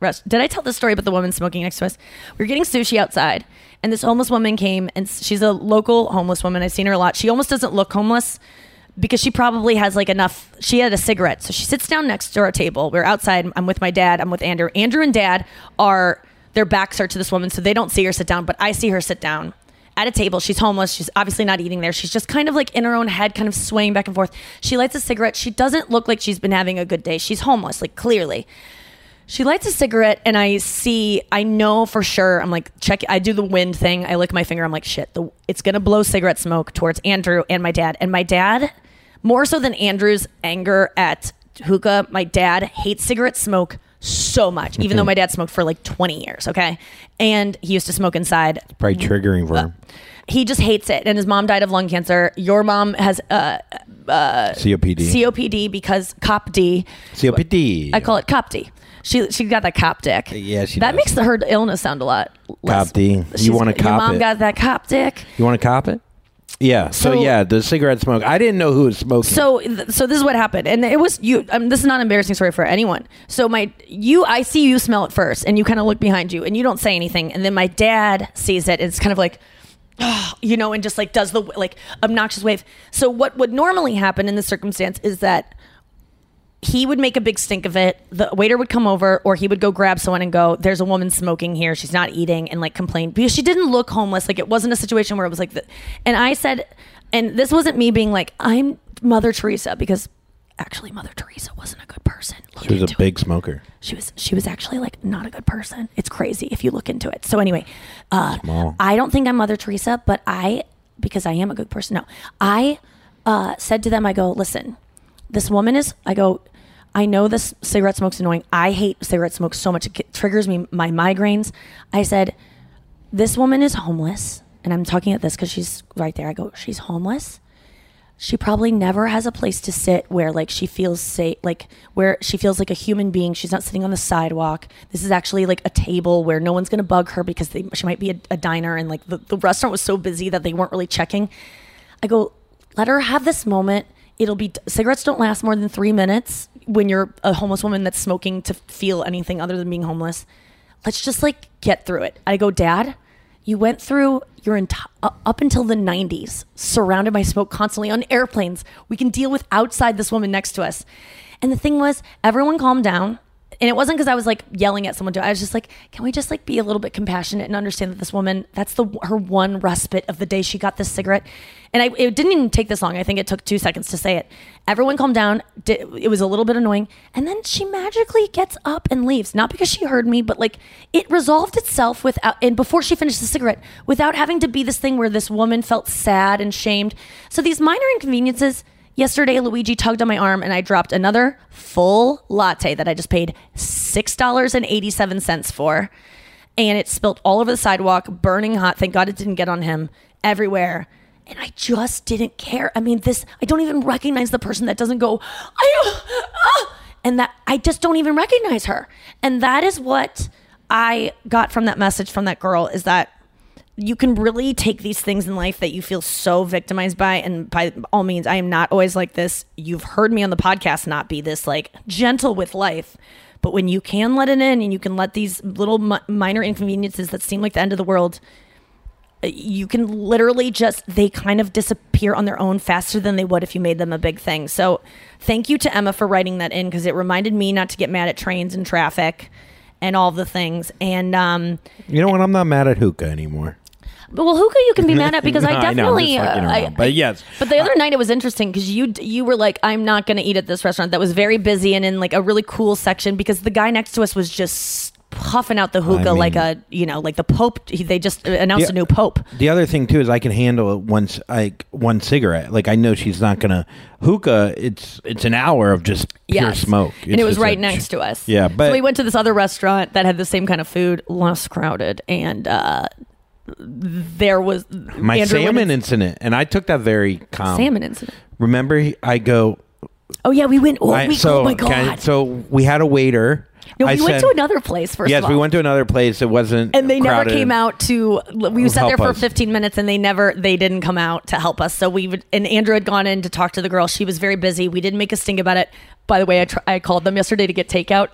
Speaker 1: rest. Did I tell the story about the woman smoking next to us? We were getting sushi outside, and this homeless woman came, and she's a local homeless woman. I've seen her a lot. She almost doesn't look homeless because she probably has like enough. She had a cigarette, so she sits down next to our table. We're outside. I'm with my dad. I'm with Andrew. Andrew and Dad are their backs are to this woman, so they don't see her sit down, but I see her sit down. At a table, she's homeless. She's obviously not eating there. She's just kind of like in her own head, kind of swaying back and forth. She lights a cigarette. She doesn't look like she's been having a good day. She's homeless, like clearly. She lights a cigarette, and I see, I know for sure. I'm like, check. I do the wind thing. I lick my finger. I'm like, shit. The, it's gonna blow cigarette smoke towards Andrew and my dad. And my dad, more so than Andrew's anger at hookah, my dad hates cigarette smoke so much. Even though my dad smoked for like 20 years. Okay, and he used to smoke inside.
Speaker 7: Probably triggering for him.
Speaker 1: He just hates it. And his mom died of lung cancer. Your mom has uh, uh,
Speaker 7: COPD.
Speaker 1: COPD because COPD.
Speaker 7: COPD.
Speaker 1: I call it COPD. She she got that cop dick.
Speaker 7: Yeah, she
Speaker 1: that
Speaker 7: does.
Speaker 1: makes the, her illness sound a lot less.
Speaker 7: Cop D. You
Speaker 1: She's-
Speaker 7: wanna
Speaker 1: Your
Speaker 7: cop
Speaker 1: mom
Speaker 7: it.
Speaker 1: got that cop dick.
Speaker 7: You want to cop it? Yeah. So,
Speaker 1: So-
Speaker 7: yeah, the cigarette smoke. I didn't know who was smoking.
Speaker 1: So so this is what happened, and it was you. Um, this is not an embarrassing story for anyone. So my you, I see you smell it first, and you kind of look behind you, and you don't say anything, and then my dad sees it. And it's kind of like. you know, and just like does the like obnoxious wave. So what would normally happen in this circumstance is that he would make a big stink of it. The waiter would come over, or he would go grab someone and go, "There's a woman smoking here. She's not eating," and like complain because she didn't look homeless. Like it wasn't a situation where it was like, the, and I said, and this wasn't me being like, "I'm Mother Teresa," because actually Mother Teresa wasn't a good person. Look
Speaker 7: she was a
Speaker 1: into it.
Speaker 7: big smoker.
Speaker 1: She was she was actually like not a good person. It's crazy if you look into it. So anyway, uh. I don't think I'm Mother Teresa, but I because I am a good person. No, I uh, said to them, I go, listen, this woman is. I go. I know this cigarette smoke's annoying. I hate cigarette smoke so much. It triggers me my migraines. I said, this woman is homeless, and I'm talking at this because she's right there. I go, she's homeless she probably never has a place to sit where like she feels safe like where she feels like a human being she's not sitting on the sidewalk this is actually like a table where no one's going to bug her because they, she might be a, a diner and like the, the restaurant was so busy that they weren't really checking i go let her have this moment It'll be cigarettes don't last more than three minutes when you're a homeless woman that's smoking to feel anything other than being homeless. Let's just like get through it. I go, Dad, you went through your enti- uh, up until the 90s, surrounded by smoke constantly on airplanes. We can deal with outside this woman next to us. And the thing was, everyone calmed down. And it wasn't because I was like yelling at someone. To, I was just like, can we just like be a little bit compassionate and understand that this woman, that's the her one respite of the day she got this cigarette. And I, it didn't even take this long. I think it took two seconds to say it. Everyone calmed down. It was a little bit annoying. And then she magically gets up and leaves. Not because she heard me, but like it resolved itself without, and before she finished the cigarette, without having to be this thing where this woman felt sad and shamed. So these minor inconveniences, Yesterday, Luigi tugged on my arm and I dropped another full latte that I just paid $6.87 for. And it spilt all over the sidewalk, burning hot. Thank God it didn't get on him everywhere. And I just didn't care. I mean, this, I don't even recognize the person that doesn't go, I, ah, and that I just don't even recognize her. And that is what I got from that message from that girl is that you can really take these things in life that you feel so victimized by and by all means i am not always like this you've heard me on the podcast not be this like gentle with life but when you can let it in and you can let these little mi- minor inconveniences that seem like the end of the world uh, you can literally just they kind of disappear on their own faster than they would if you made them a big thing so thank you to emma for writing that in because it reminded me not to get mad at trains and traffic and all the things and um
Speaker 7: You know what? I'm not mad at hookah anymore.
Speaker 1: Well, hookah you can be mad at because
Speaker 7: No,
Speaker 1: I
Speaker 7: I know,
Speaker 1: definitely.
Speaker 7: just fucking
Speaker 1: uh, I-
Speaker 7: But yes.
Speaker 1: But the other night it was interesting because you you were like, I'm not going to eat at this restaurant that was very busy and in like a really cool section because the guy next to us was just puffing out the hookah
Speaker 7: mean-
Speaker 1: like a you know like the Pope. He, they just announced
Speaker 7: Yeah.
Speaker 1: a new Pope.
Speaker 7: The other thing too is I can handle one c- like one cigarette. Like I know she's not gonna hookah. It's it's an hour of just pure
Speaker 1: Yes.
Speaker 7: smoke,
Speaker 1: and it was right
Speaker 7: a-
Speaker 1: next to us.
Speaker 7: Yeah, but
Speaker 1: so we went to this other restaurant that had the same kind of food, less crowded, and uh, there was
Speaker 7: my
Speaker 1: Andrew
Speaker 7: salmon
Speaker 1: in-
Speaker 7: incident, and I took that very calm.
Speaker 1: salmon incident.
Speaker 7: Remember, he- I go.
Speaker 1: Oh yeah, we went. Oh,
Speaker 7: I-
Speaker 1: we,
Speaker 7: so
Speaker 1: oh my
Speaker 7: can I-
Speaker 1: god.
Speaker 7: so we had a waiter.
Speaker 1: no,
Speaker 7: I
Speaker 1: we went
Speaker 7: said-
Speaker 1: to another place first.
Speaker 7: Yes,
Speaker 1: of
Speaker 7: we went to another place. It wasn't,
Speaker 1: and they never
Speaker 7: crowded.
Speaker 1: came out to we sat there for
Speaker 7: us.
Speaker 1: 15 minutes and they never they didn't come out to help us so we would and andrew had gone in to talk to the girl she was very busy we didn't make a stink about it by the way i, tr- I called them yesterday to get takeout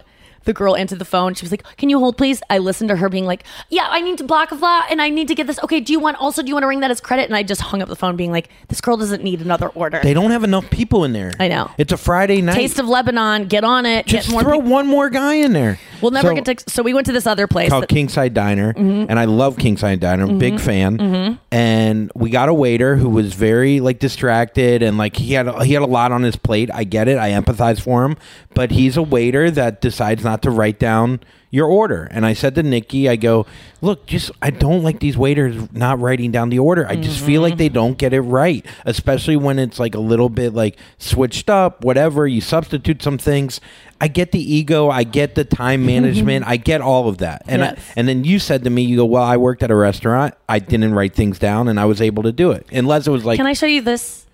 Speaker 1: the girl answered the phone she was like can you hold please i listened to her being like yeah i need to block a blah and i need to get this okay do you want also do you want to ring that as credit and i just hung up the phone being like this girl doesn't need another order
Speaker 7: They don't have enough people in there.
Speaker 1: I know.
Speaker 7: It's a Friday night.
Speaker 1: taste of lebanon get on it
Speaker 7: Just
Speaker 1: get more
Speaker 7: throw
Speaker 1: peop-
Speaker 7: one more guy in there.
Speaker 1: we'll never
Speaker 7: So-
Speaker 1: get to so we went to this other place
Speaker 7: called
Speaker 1: that-
Speaker 7: Kingside Diner,
Speaker 1: Mhm.
Speaker 7: and I love Kingside Diner. I'm a big fan.
Speaker 1: Mhm.
Speaker 7: And we got a waiter who was very like distracted and like he had he had a lot on his plate. I get it. I empathize for him, but he's a waiter that decides not to write down your order. And I said to Nikki, I go, look, just I don't like these waiters not writing down the order. I just feel like mm-hmm. they don't get it right, especially when it's like a little bit like switched up, whatever. You substitute some things. I get the ego. I get the time mm-hmm. management. I get all of that. And
Speaker 1: Yes.
Speaker 7: I, and then you said to me, you go, well, I worked at a restaurant. I didn't write things down, and I was able to do it. Unless it was like,
Speaker 1: can i show you this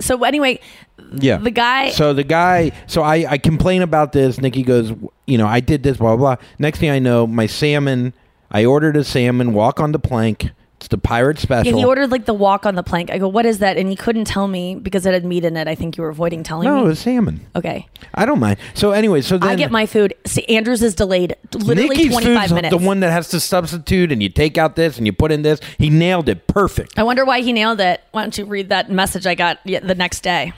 Speaker 1: so anyway
Speaker 7: yeah,
Speaker 1: the guy
Speaker 7: So the guy, so I I complain about this. Nikki goes, you know, I did this, blah blah. blah. Next thing I know, my salmon. I ordered a salmon, walk on the plank. It's the pirate special.
Speaker 1: Yeah, he ordered like the walk on the plank. I go, what is that? And he couldn't tell me because it had meat in it. I think you were avoiding telling
Speaker 7: no,
Speaker 1: me.
Speaker 7: it was salmon.
Speaker 1: okay.
Speaker 7: I don't mind. So anyway, so then
Speaker 1: I get my food. See, Andrews is delayed literally
Speaker 7: Nikki's
Speaker 1: 25
Speaker 7: food's
Speaker 1: minutes.
Speaker 7: the one that has to substitute, and you take out this and you put in this. He nailed it perfect.
Speaker 1: I wonder why he nailed it. Why don't you read that message I got the next day?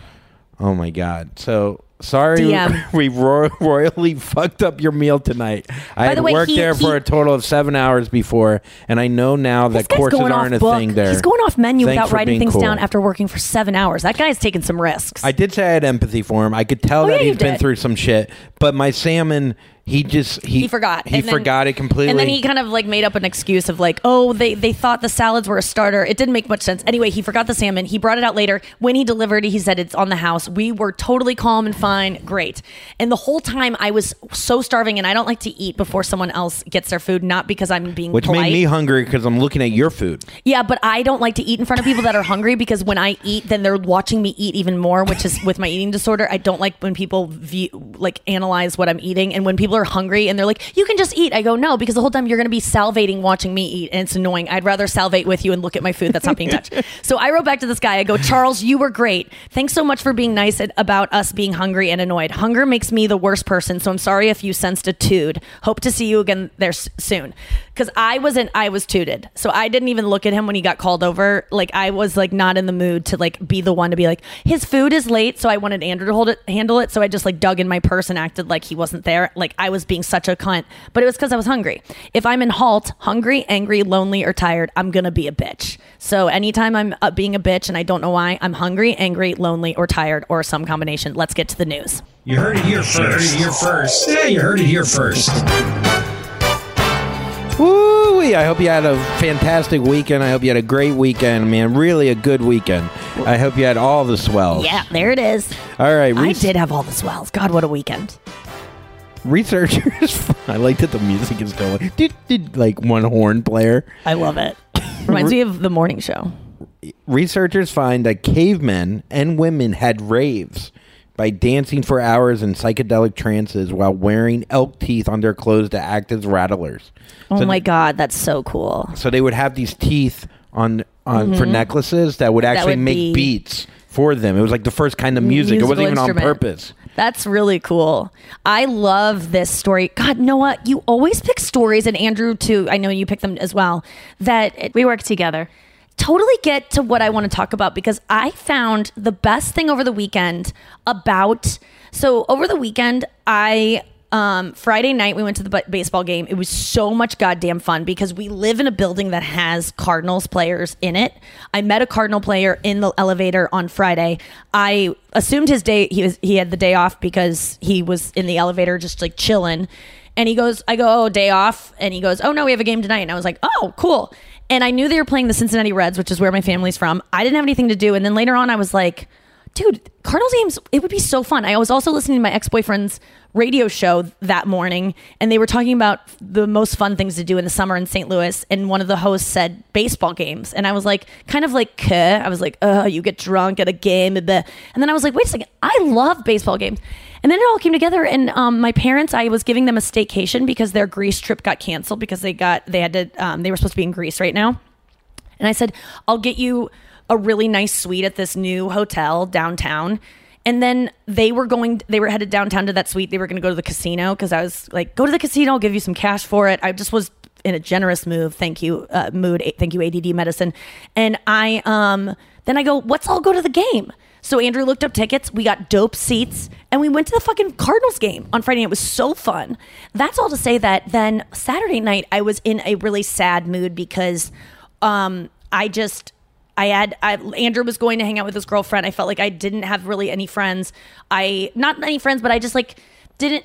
Speaker 7: Oh my god! So sorry,
Speaker 1: DM.
Speaker 7: we ro- royally fucked up your meal tonight. I
Speaker 1: By
Speaker 7: had
Speaker 1: the way,
Speaker 7: worked
Speaker 1: he-
Speaker 7: there for
Speaker 1: he-
Speaker 7: a total of seven hours before, and I know now
Speaker 1: This
Speaker 7: that
Speaker 1: guy's
Speaker 7: courses
Speaker 1: going
Speaker 7: aren't
Speaker 1: off
Speaker 7: a
Speaker 1: book.
Speaker 7: thing there.
Speaker 1: He's going off menu
Speaker 7: Thanks
Speaker 1: without
Speaker 7: for
Speaker 1: writing
Speaker 7: being
Speaker 1: things
Speaker 7: cool.
Speaker 1: down after working for seven hours. That guy's taking some risks.
Speaker 7: I did say I had empathy for him. I could tell
Speaker 1: Oh,
Speaker 7: that
Speaker 1: yeah, you
Speaker 7: he's been
Speaker 1: did.
Speaker 7: through some shit. But my salmon, he just he,
Speaker 1: he forgot.
Speaker 7: He
Speaker 1: And then-
Speaker 7: forgot it completely.
Speaker 1: And then he kind of like made up an excuse of like, oh, they they thought the salads were a starter. It didn't make much sense. Anyway, he forgot the salmon. He brought it out later. When he delivered, it, he said it's on the house. We were totally calm and fine, great. And the whole time I was so starving, and I don't like to eat before someone else gets their food, not because I'm being
Speaker 7: which
Speaker 1: polite.
Speaker 7: made me hungry because I'm looking at your food.
Speaker 1: Yeah, but I don't like to eat in front of people that are hungry because when I eat, then they're watching me eat even more, which is with my eating disorder. I don't like when people view, like analyze what I'm eating, and when people people are hungry and they're like, "You can just eat." I go, "No," because the whole time you're going to be salivating watching me eat, and it's annoying. I'd rather salivate with you and look at my food that's not being touched. so I wrote back to this guy. I go, "Charles, you were great. Thanks so much for being nice about us being hungry and annoyed. Hunger makes me the worst person, so I'm sorry if you sensed a tude. Hope to see you again there soon." Because I wasn't, I was tooted, so I didn't even look at him when he got called over. Like I was like not in the mood to like be the one to be like, his food is late, so I wanted Andrew to hold it, handle it. So I just like dug in my purse and acted like he wasn't there. Like I was being such a cunt, but it was because I was hungry. If I'm in halt, hungry, angry, lonely, or tired, I'm gonna be a bitch. So anytime I'm uh, being a bitch and I don't know why, I'm hungry, angry, lonely, or tired, or some combination. Let's get to the news.
Speaker 8: You heard it here first. You heard it here first. Yeah, you heard it here first.
Speaker 7: Woo! I hope you had a fantastic weekend. I hope you had a great weekend, man. Really a good weekend. I hope you had all the swells.
Speaker 1: Yeah, there it is.
Speaker 7: All right.
Speaker 1: I did have all the swells. God, what a weekend.
Speaker 7: Researchers. I like that the music is going did, did, like one horn player.
Speaker 1: I love it. Reminds me of the morning show.
Speaker 7: Researchers find that cavemen and women had raves by dancing for hours in psychedelic trances while wearing elk teeth on their clothes to act as rattlers.
Speaker 1: Oh
Speaker 7: So-
Speaker 1: my God, that's so cool.
Speaker 7: So they would have these teeth on on for
Speaker 1: Mhm.
Speaker 7: necklaces that would
Speaker 1: That
Speaker 7: actually
Speaker 1: would
Speaker 7: make
Speaker 1: be-
Speaker 7: beats for them. It was like the first kind of music. it wasn't even on purpose.
Speaker 1: That's really cool. I love this story. God, Noa, you always pick stories, and Andrew too. I know you pick them as well. That
Speaker 3: we work together.
Speaker 1: Totally get to what I want to talk about because I found the best thing over the weekend about. So over the weekend, I um, Friday night we went to the b- baseball game. It was so much goddamn fun because we live in a building that has Cardinals players in it. I met a Cardinal player in the elevator on Friday. I assumed his day he was he had the day off because he was in the elevator just like chilling. And he goes, I go, oh, day off. And he goes, oh, no, we have a game tonight. And I was like, oh, cool. And I knew they were playing the Cincinnati Reds, which is where my family's from. I didn't have anything to do. And then later on, I was like, dude, Cardinals games, it would be so fun. I was also listening to my ex boyfriend's radio show that morning, and they were talking about the most fun things to do in the summer in St. Louis. And one of the hosts said baseball games. And I was like, kind of like, Kuh. I was like, oh, you get drunk at a game. And then I was like, wait a second, I love baseball games. And then it all came together, and um, my parents, I was giving them a staycation because their Greece trip got canceled because they got they had to um, they were supposed to be in Greece right now. And I said, I'll get you a really nice suite at this new hotel downtown. And then they were going, they were headed downtown to that suite. They were going to go to the casino because I was like, go to the casino, I'll give you some cash for it. I just was in a generous move. Thank you, uh, mood. Thank you, ADD medicine. And I, um, then I go, let's all go to the game. So Andrew looked up tickets. We got dope seats and we went to the fucking Cardinals game on Friday. It was so fun. That's all to say that then Saturday night, I was in a really sad mood because um, I just I had I, Andrew was going to hang out with his girlfriend. I felt like I didn't have really any friends. I not any friends, but I just like didn't.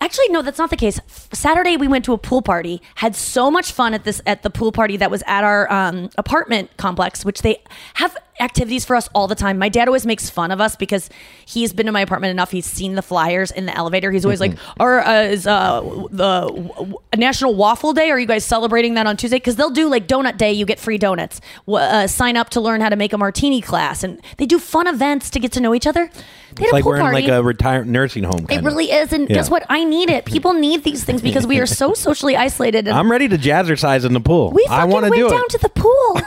Speaker 1: Actually, no, that's not the case. Saturday we went to a pool party. Had so much fun at this at the pool party that was at our um, apartment complex, which they have activities for us all the time. My dad always makes fun of us because he's been to my apartment enough. He's seen the flyers in the elevator. He's always like, "Or uh, is uh, the w- w- National Waffle Day? Are you guys celebrating that on Tuesday? Because they'll do like Donut Day. You get free donuts. W- Uh, sign up to learn how to make a martini class, and they do fun events to get to know each other. They
Speaker 7: It's
Speaker 1: a
Speaker 7: like
Speaker 1: pool
Speaker 7: we're in
Speaker 1: party.
Speaker 7: like a retired nursing home.
Speaker 1: It
Speaker 7: kinda.
Speaker 1: really is, and
Speaker 7: Yeah.
Speaker 1: guess what? I need it. People need these things because we are so socially isolated. And
Speaker 7: I'm ready to jazzercise in the pool.
Speaker 1: we
Speaker 7: I
Speaker 1: fucking
Speaker 7: want to
Speaker 1: went
Speaker 7: do
Speaker 1: down
Speaker 7: it.
Speaker 1: to the pool.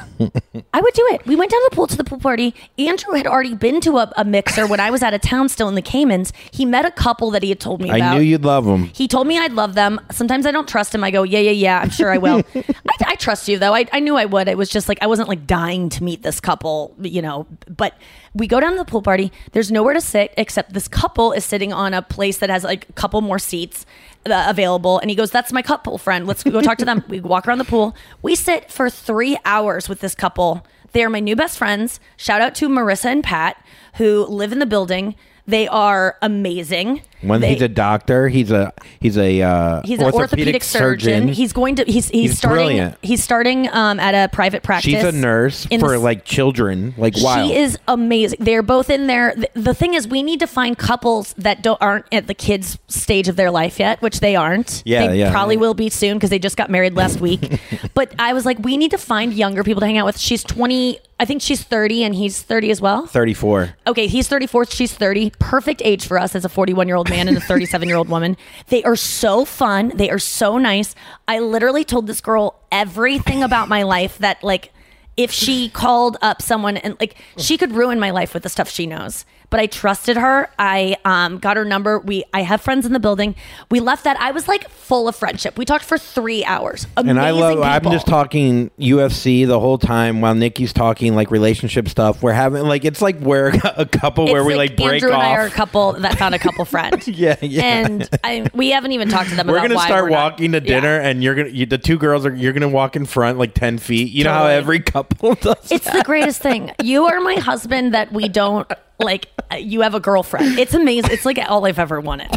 Speaker 1: I would do it. We went down to the pool to the pool party. Andrew had already been to a, a mixer when I was out of town, still in the Caymans. He met a couple that he had told me about.
Speaker 7: I knew you'd love them.
Speaker 1: He told me I'd love them. Sometimes I don't trust him. I go, yeah, yeah, yeah. I'm sure I will. I, I trust you though. I, I knew I would. It was just like I wasn't like dying to meet this couple, you know. But we go down to the pool party. There's nowhere to sit except this couple is sitting on a place that has like a couple more seats uh, available. And he goes, "That's my couple friend. Let's go talk to them." we walk around the pool. We sit for three hours with this couple. They are my new best friends. Shout out to Marissa and Pat who live in the building. They are amazing.
Speaker 7: When
Speaker 1: They-
Speaker 7: he's a doctor, he's a he's a uh,
Speaker 1: He's an orthopedic, surgeon. He's going to he's he's,
Speaker 7: He's
Speaker 1: starting
Speaker 7: brilliant.
Speaker 1: he's starting um at a private practice.
Speaker 7: She's a nurse for
Speaker 1: the-
Speaker 7: like children, like wild.
Speaker 1: She is amazing. They're both in there. The, the thing is, we need to find couples that don't aren't at the kids stage of their life yet, which they aren't.
Speaker 7: Yeah,
Speaker 1: they
Speaker 7: yeah.
Speaker 1: probably will be soon because they just got married last week. but I was like, we need to find younger people to hang out with. She's twenty. I think she's thirty, and he's thirty as well.
Speaker 7: 34.
Speaker 1: Okay, he's 34, she's 30. Perfect age for us as a 41 year old man and a 37 year old woman. They are so fun. They are so nice. I literally told this girl everything about my life that like if she called up someone and like she could ruin my life with the stuff she knows but i trusted her i um, got her number we i have friends in the building we left that i was like full of friendship we talked for three hours Amazing
Speaker 7: and I love. I'm just talking UFC the whole time while Nikki's talking like relationship stuff. We're having like it's like we're a couple where
Speaker 1: It's
Speaker 7: we like break
Speaker 1: Andrew
Speaker 7: off.
Speaker 1: and I are a couple that found a couple friend.
Speaker 7: yeah, yeah.
Speaker 1: And I, we haven't even talked to them.
Speaker 7: we're
Speaker 1: about
Speaker 7: gonna start
Speaker 1: we're not-
Speaker 7: walking to dinner, and you're gonna you, the two girls are you're gonna walk in front like ten feet. You know how every couple does.
Speaker 1: It's the greatest thing. You are my husband that we don't like. uh, You have a girlfriend. It's amazing. It's like all I've ever wanted.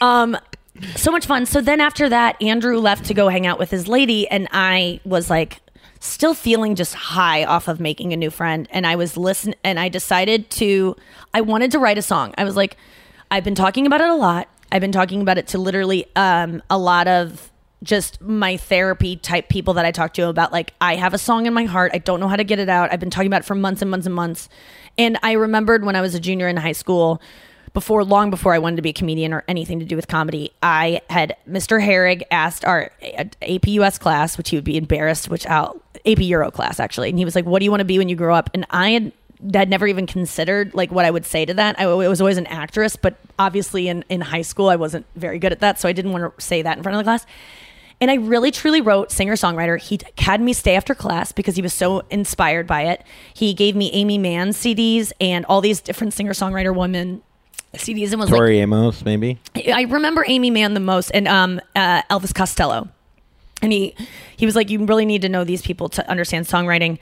Speaker 1: Um, so much fun. So then after that, Andrew left to go hang out with his lady, and I was like, still feeling just high off of making a new friend. And I was listen, and I decided to. I wanted to write a song. I was like, I've been talking about it a lot. I've been talking about it to literally um, a lot of just my therapy type people that I talk to about like I have a song in my heart. I don't know how to get it out. I've been talking about it for months and months and months. And I remembered when I was a junior in high school, before long before I wanted to be a comedian or anything to do with comedy, I had Mr. Herrig asked our AP US class, which he would be embarrassed, which I'll AP Euro class actually, and he was like, "What do you want to be when you grow up?" And I had had never even considered like what I would say to that. I was always an actress, but obviously in in high school I wasn't very good at that, so I didn't want to say that in front of the class. And I really truly wrote singer songwriter. He had me stay after class because he was so inspired by it. He gave me Aimee Mann CDs and all these different singer songwriter women CDs and was like,
Speaker 7: Tori Amos, maybe.
Speaker 1: I remember Aimee Mann the most and um, uh, Elvis Costello. And he he was like, you really need to know these people to understand songwriting.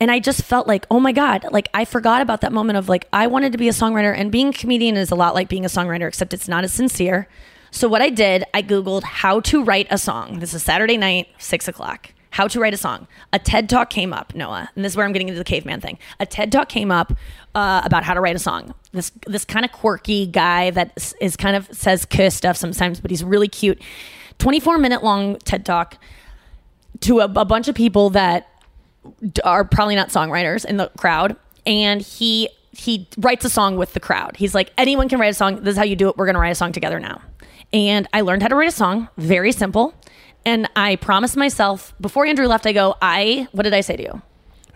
Speaker 1: And I just felt like, oh my God, like I forgot about that moment of like, I wanted to be a songwriter. And being a comedian is a lot like being a songwriter, except it's not as sincere. So what I did, I Googled how to write a song. This is Saturday night, six o'clock. How to write a song. A TED talk came up, Noa, and this is where I'm getting into the caveman thing. A TED talk came up uh, about how to write a song. This this kind of quirky guy that is, kind of says cuss stuff sometimes, but he's really cute. 24 minute long TED talk to a, a bunch of people that are probably not songwriters in the crowd and he he writes a song with the crowd he's like anyone can write a song this is how you do it we're to write a song together now and i learned how to write a song very simple and i promised myself before andrew left i go i what did i say to you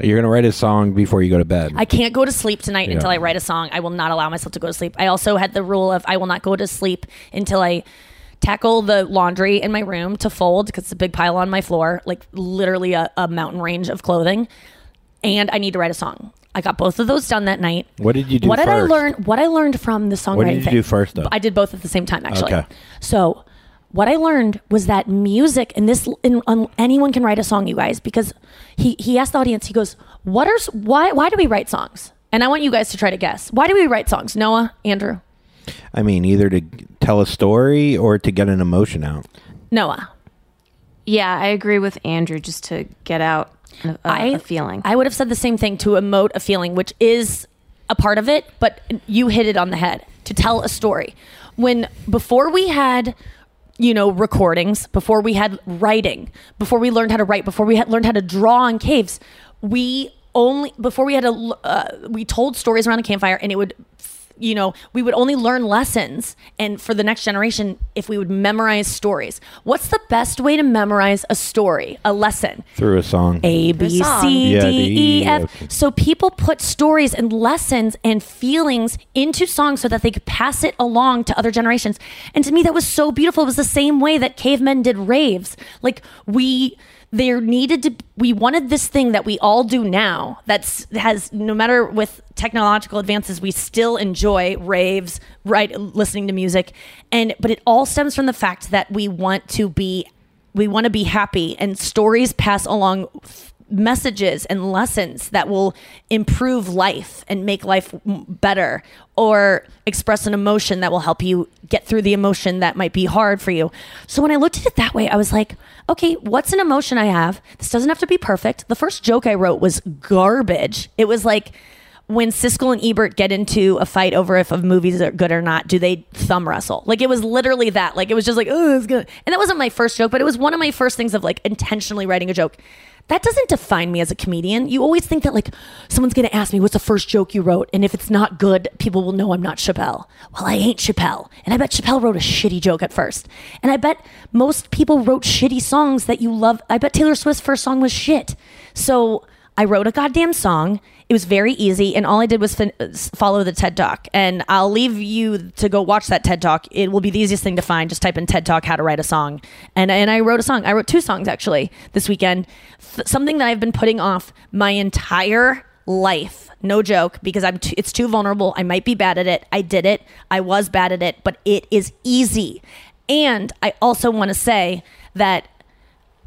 Speaker 7: You're gonna write a song before you go to bed.
Speaker 1: I can't go to sleep tonight
Speaker 7: Yeah.
Speaker 1: until I write a song. I will not allow myself to go to sleep. I also had the rule of I will not go to sleep until I tackle the laundry in my room to fold because it's a big pile on my floor, like literally a, a mountain range of clothing. And I need to write a song. I got both of those done that night.
Speaker 7: What did you do
Speaker 1: What did I
Speaker 7: first?
Speaker 1: learn? What I learned from the songwriting
Speaker 7: What did you
Speaker 1: thing.
Speaker 7: do first, though?
Speaker 1: I did both at the same time, actually.
Speaker 7: Okay.
Speaker 1: So what I learned was that music, and this, and, um, anyone can write a song, you guys, because he he asked the audience. He goes, "What are why why do we write songs?" And I want you guys to try to guess. Why do we write songs? Noa, Andrew,
Speaker 7: I mean, either to tell a story or to get an emotion out.
Speaker 1: Noa.
Speaker 3: Yeah, I agree with Andrew just to get out a, a- a feeling.
Speaker 1: I would have said the same thing to emote a feeling, which is a part of it, but you hit it on the head to tell a story. When before we had, you know, recordings, before we had writing, before we learned how to write, before we had learned how to draw on caves, we only before we had a uh, we told stories around a campfire, and it would you know, we would only learn lessons. And for the next generation, if we would memorize stories, what's the best way to memorize a story, a lesson?
Speaker 7: Through a song.
Speaker 1: A B C
Speaker 7: Yeah,
Speaker 1: D
Speaker 7: D,
Speaker 1: E F.
Speaker 7: okay.
Speaker 1: So people put stories and lessons and feelings into songs so that they could pass it along to other generations. And to me, that was so beautiful. It was the same way that cavemen did raves. Like we. There needed to we wanted this thing that we all do now that's has no matter with technological advances we still enjoy raves right listening to music. And but it all stems from the fact that we want to be we want to be happy and stories pass along messages and lessons that will improve life and make life better or express an emotion that will help you get through the emotion that might be hard for you. So when I looked at it that way, I was like, okay, what's an emotion I have? This doesn't have to be perfect. The first joke I wrote was garbage. It was like when Siskel and Ebert get into a fight over if a movie's are good or not, do they thumb wrestle? Like it was literally that. Like it was just like, oh, it's good. And that wasn't my first joke, but it was one of my first things of like intentionally writing a joke. That doesn't define me as a comedian. You always think that like someone's to ask me what's the first joke you wrote, and if it's not good, people will know I'm not Chappelle. Well, I ain't Chappelle, and I bet Chappelle wrote a shitty joke at first, and I bet most people wrote shitty songs that you love. I bet Taylor Swift's first song was shit. So I wrote a goddamn song. It was very easy, and all I did was fin- uh, follow the TED Talk. And I'll leave you to go watch that TED Talk. It will be the easiest thing to find. Just type in TED Talk how to write a song, and and I wrote a song. I wrote two songs actually this weekend. Something that I've been putting off my entire life. No joke, because I'm it's too vulnerable. I might be bad at it. I did it. I was bad at it, but it is easy. And I also want to say that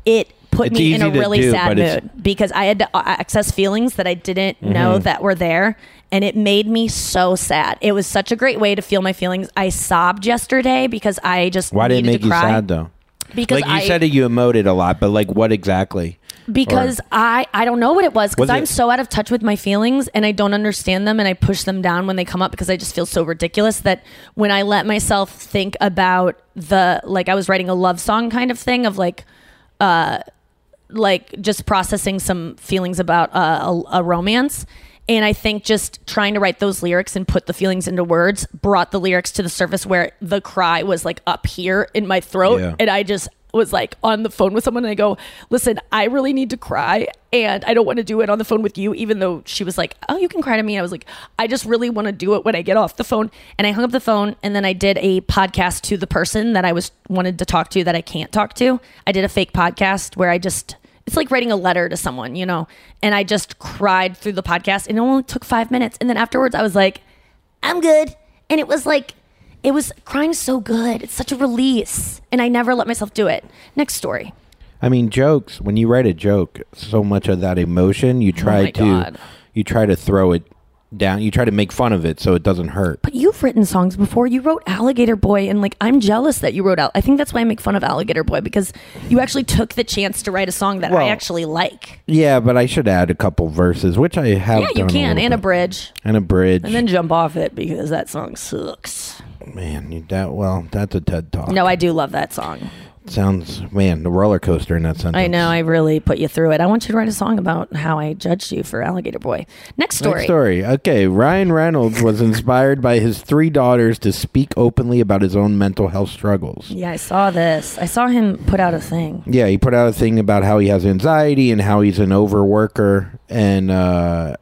Speaker 1: it put
Speaker 7: It's
Speaker 1: me in a really
Speaker 7: do,
Speaker 1: sad mood because I had to uh, access feelings that I didn't know
Speaker 7: Mhm.
Speaker 1: that were there. And it made me so sad. It was such a great way to feel my feelings. I sobbed yesterday because I just
Speaker 7: Why did it make you
Speaker 1: cry.
Speaker 7: sad though?
Speaker 1: Because
Speaker 7: like you
Speaker 1: I-
Speaker 7: said, you emoted a lot, but like what exactly?
Speaker 1: because I I don't know what it was because I'm so out of touch with my feelings and I don't understand them and I push them down when they come up because I just feel so ridiculous that when I let myself think about the like I was writing a love song kind of thing of like uh like just processing some feelings about uh, a, a romance and I think just trying to write those lyrics and put the feelings into words brought the lyrics to the surface where the cry was like up here in my throat
Speaker 7: Yeah.
Speaker 1: and I just was like on the phone with someone and I go, listen, I really need to cry and I don't want to do it on the phone with you, even though she was like, oh, you can cry to me. I was like, I just really want to do it when I get off the phone. And I hung up the phone and then I did a podcast to the person that I was wanted to talk to that I can't talk to. I did a fake podcast where I just, it's like writing a letter to someone, you know, and I just cried through the podcast and it only took five minutes. And then afterwards I was like, I'm good. And it was like, it was crying so good. It's such a release. And I never let myself do it. Next story.
Speaker 7: I mean, jokes. When you write a joke, so much of that emotion, you oh try
Speaker 1: Oh
Speaker 7: to
Speaker 1: God.
Speaker 7: you try to throw it down. You try to make fun of it so it doesn't hurt.
Speaker 1: But you've written songs before. You wrote Alligator Boy, and like I'm jealous that you wrote out. I think that's why I make fun of Alligator Boy because you actually took the chance to write a song that I actually like.
Speaker 7: Yeah, but I should add a couple verses, which I have.
Speaker 1: Yeah, you can,
Speaker 7: little
Speaker 1: and a bridge,
Speaker 7: and a bridge.
Speaker 1: and then jump off it because that song sucks.
Speaker 7: man, you, that well, that's a TED talk.
Speaker 1: No, I do love that song.
Speaker 7: Sounds man, the roller coaster in that sentence.
Speaker 1: I know I really put you through it. I want you to write a song about how I judged you for Alligator Boy. Next story.
Speaker 7: Next story. Okay, Ryan Reynolds was inspired by his three daughters to speak openly about his own mental health struggles.
Speaker 1: Yeah, I saw this. I saw him put out a thing.
Speaker 7: Yeah, he put out a thing about how he has anxiety and how he's an overworker. And uh,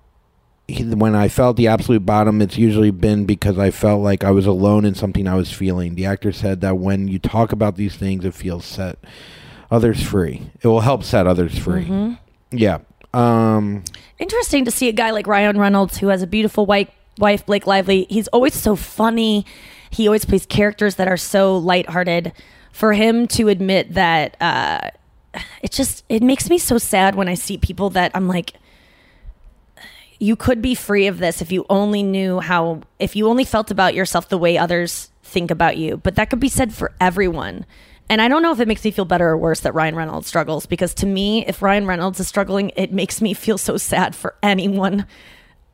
Speaker 7: when I felt the absolute bottom, it's usually been because I felt like I was alone in something I was feeling. The actor said that when you talk about these things, it feels set others free. It will help set others free.
Speaker 1: Mhm.
Speaker 7: Yeah. Um,
Speaker 1: interesting to see a guy like Ryan Reynolds who has a beautiful white wife, Blake Lively. He's always so funny. He always plays characters that are so lighthearted. For him to admit that, uh, it just it makes me so sad when I see people that I'm like, you could be free of this if you only knew how, if you only felt about yourself the way others think about you. But that could be said for everyone. And I don't know if it makes me feel better or worse that Ryan Reynolds struggles because to me, if Ryan Reynolds is struggling, it makes me feel so sad for anyone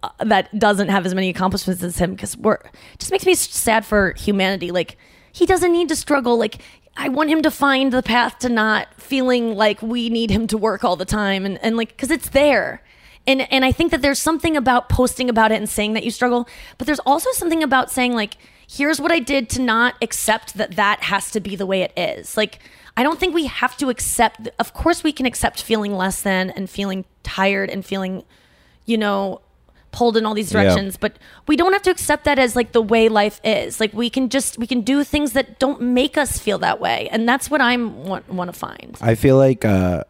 Speaker 1: uh, that doesn't have as many accomplishments as him because we're just makes me sad for humanity. Like he doesn't need to struggle. Like I want him to find the path to not feeling like we need him to work all the time and, and like because it's there. And and I think that there's something about posting about it and saying that you struggle, but there's also something about saying like, here's what I did to not accept that that has to be the way it is. Like I don't think we have to accept. Of course, we can accept feeling less than and feeling tired and feeling, you know, pulled in all these
Speaker 7: Yeah.
Speaker 1: directions. But we don't have to accept that as like the way life is. Like we can just we can do things that don't make us feel that way, and that's what I'm want, want to find.
Speaker 7: I feel like uh,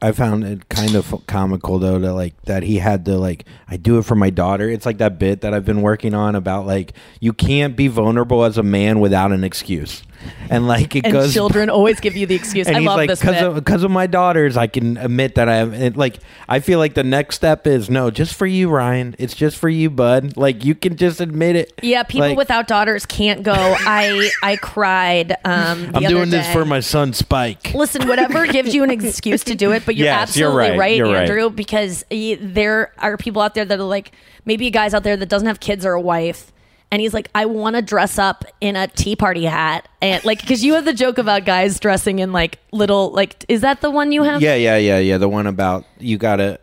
Speaker 7: I found it kind of comical though that like that he had to like I do it for my daughter. It's like that bit that I've been working on about like you can't be vulnerable as a man without an excuse, and like it
Speaker 1: and
Speaker 7: goes.
Speaker 1: children always give you the excuse. I love
Speaker 7: like,
Speaker 1: this
Speaker 7: because of, because of my daughters, I can admit that I am. It, like, I feel like the next step is no, just for you, Ryan. It's just for you, bud. Like, you can just admit it.
Speaker 1: yeah, people
Speaker 7: Like,
Speaker 1: without daughters can't go. I I cried. Um, the
Speaker 7: I'm
Speaker 1: other
Speaker 7: doing this for my son, Spike.
Speaker 1: Listen, whatever gives you an excuse to do it, but you're
Speaker 7: Yes, you're
Speaker 1: absolutely
Speaker 7: right,
Speaker 1: right,
Speaker 7: you're right.
Speaker 1: Andrew, because y- there are people out there that are like maybe guys out there that doesn't have kids or a wife, and he's like, I want to dress up in a tea party hat, and like, because you have the joke about guys dressing in like little, like, is that the one you have?
Speaker 7: Yeah, yeah, yeah, yeah. The one about you gotta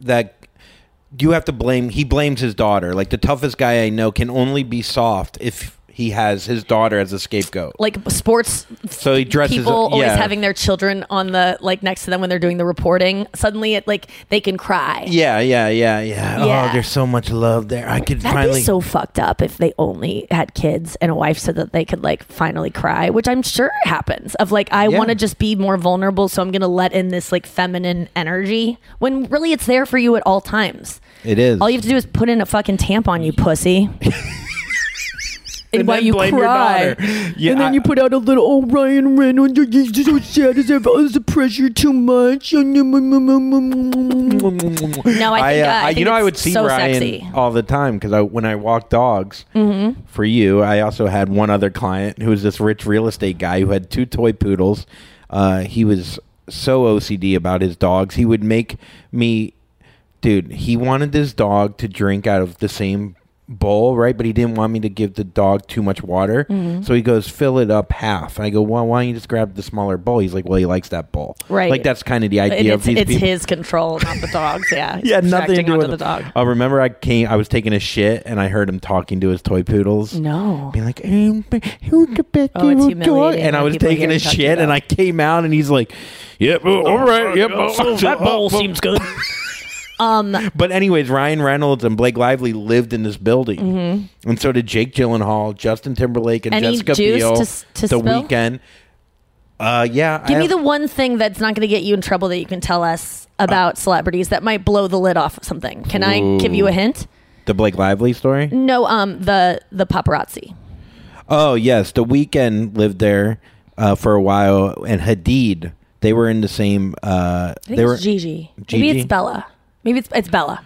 Speaker 7: that you have to blame. He blames his daughter. Like the toughest guy I know can only be soft if he has his daughter as a scapegoat.
Speaker 1: Like sports
Speaker 7: So he dresses.
Speaker 1: people always
Speaker 7: yeah.
Speaker 1: having their children on the like next to them when they're doing the reporting. Suddenly, it like they can cry.
Speaker 7: Yeah, yeah, yeah, yeah.
Speaker 1: Yeah.
Speaker 7: Oh, there's so much love there. I could
Speaker 1: That'd
Speaker 7: finally.
Speaker 1: be so fucked up if they only had kids and a wife so that they could like finally cry, which I'm sure happens. Of like, I
Speaker 7: Yeah.
Speaker 1: want to just be more vulnerable, so I'm gonna let in this like feminine energy when really it's there for you at all times.
Speaker 7: it is.
Speaker 1: All you have to do is put in a fucking tampon, you pussy. And, while
Speaker 7: then
Speaker 1: you
Speaker 7: blame your
Speaker 1: cry,
Speaker 7: daughter. Yeah,
Speaker 1: and then
Speaker 7: I-
Speaker 1: you put out a little, oh Ryan Reynolds, you're just so sad, is there all the pressure too much? Mm, mm, mm, no, I think, uh, I think uh, uh,
Speaker 7: you know, I would see
Speaker 1: so
Speaker 7: Ryan
Speaker 1: sexy.
Speaker 7: all the time because I, when I walk dogs
Speaker 1: Mm-hmm.
Speaker 7: for you, I also had one other client who was this rich real estate guy who had two toy poodles. Uh, he was so OCD about his dogs. He would make me, dude. He wanted this dog to drink out of the same bowl, right? But he didn't want me to give the dog too much water.
Speaker 1: Mhm.
Speaker 7: So he goes, fill it up half. And I go, well, why don't you just grab the smaller bowl? He's like, well, he likes that bowl.
Speaker 1: Right.
Speaker 7: Like that's kind of the
Speaker 1: And
Speaker 7: idea of
Speaker 1: it's,
Speaker 7: these
Speaker 1: it's
Speaker 7: people.
Speaker 1: his control, not the dog's. Yeah,
Speaker 7: Yeah, nothing to do with
Speaker 1: the dog.
Speaker 7: I remember I came. I was taking a shit, and I heard him talking to his toy poodles.
Speaker 1: No,
Speaker 7: being like, "Um, who's the best
Speaker 1: Oh, it's
Speaker 7: little
Speaker 1: humiliating?
Speaker 7: And I was taking a shit, and I came out, and he's like, "Yep, oh, all right, yep,
Speaker 1: Oh, that bowl seems good. Um,
Speaker 7: But anyways, Ryan Reynolds and Blake Lively lived in this building,
Speaker 1: Mhm.
Speaker 7: and so did Jake Gyllenhaal, Justin Timberlake, and
Speaker 1: Any
Speaker 7: Jessica Biel.
Speaker 1: to to
Speaker 7: the
Speaker 1: spill?
Speaker 7: weekend. Uh, yeah.
Speaker 1: Give
Speaker 7: I
Speaker 1: me
Speaker 7: have-
Speaker 1: the one thing that's not going to get you in trouble that you can tell us about celebrities that might blow the lid off of something. Can I give you a hint?
Speaker 7: the Blake Lively story.
Speaker 1: No, um, the the paparazzi.
Speaker 7: Oh yes, the Weeknd lived there uh, for a while, and Hadid. They were in the same. Uh,
Speaker 1: I think
Speaker 7: they
Speaker 1: it's
Speaker 7: were
Speaker 1: Gigi.
Speaker 7: Gigi?
Speaker 1: Maybe it's Bella. Maybe it's it's Bella.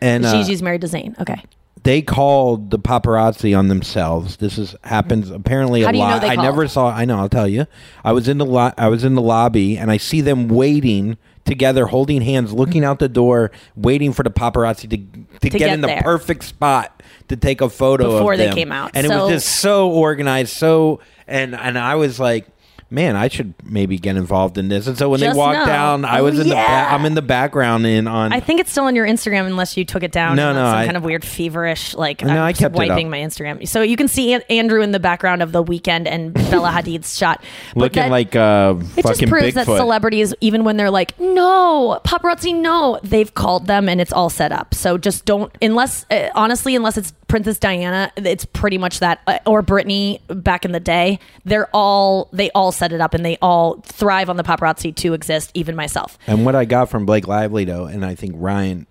Speaker 7: and uh,
Speaker 1: Gigi's married to Zayn. Okay.
Speaker 7: they called the paparazzi on themselves. This is happens apparently
Speaker 1: How
Speaker 7: a
Speaker 1: do you know
Speaker 7: lot.
Speaker 1: they
Speaker 7: I
Speaker 1: called?
Speaker 7: never saw. I know. I'll tell you. I was in the lo- I was in the lobby, and I see them waiting together, holding hands, looking out the door, waiting for the paparazzi to to, get,
Speaker 1: get
Speaker 7: in the
Speaker 1: there.
Speaker 7: perfect spot to take a photo
Speaker 1: Before
Speaker 7: of
Speaker 1: they
Speaker 7: them.
Speaker 1: came out.
Speaker 7: And it
Speaker 1: So-
Speaker 7: was just so organized, so and and I was like. Man, I should maybe get involved in this. And so when
Speaker 1: Just
Speaker 7: they walked
Speaker 1: know.
Speaker 7: down, I
Speaker 1: Oh,
Speaker 7: was in the ba- I'm in the background in on
Speaker 1: I think it's still on your Instagram unless you took it down.
Speaker 7: No, no,
Speaker 1: some
Speaker 7: I-
Speaker 1: kind of weird feverish like
Speaker 7: No,
Speaker 1: I'm
Speaker 7: I kept
Speaker 1: wiping my Instagram. So you can see Andrew in the background of the Weeknd and Bella Hadid's shot. But
Speaker 7: looking
Speaker 1: that-
Speaker 7: like uh,
Speaker 1: It just proves
Speaker 7: Bigfoot.
Speaker 1: that celebrities, even when they're like, no, paparazzi, no, they've called them and it's all set up. So just don't, unless, uh, honestly, unless it's Princess Diana, it's pretty much that, uh, or Britney back in the day. They're all, they all set it up and they all thrive on the paparazzi to exist, even myself.
Speaker 7: And what I got from Blake Lively though, and I think Ryan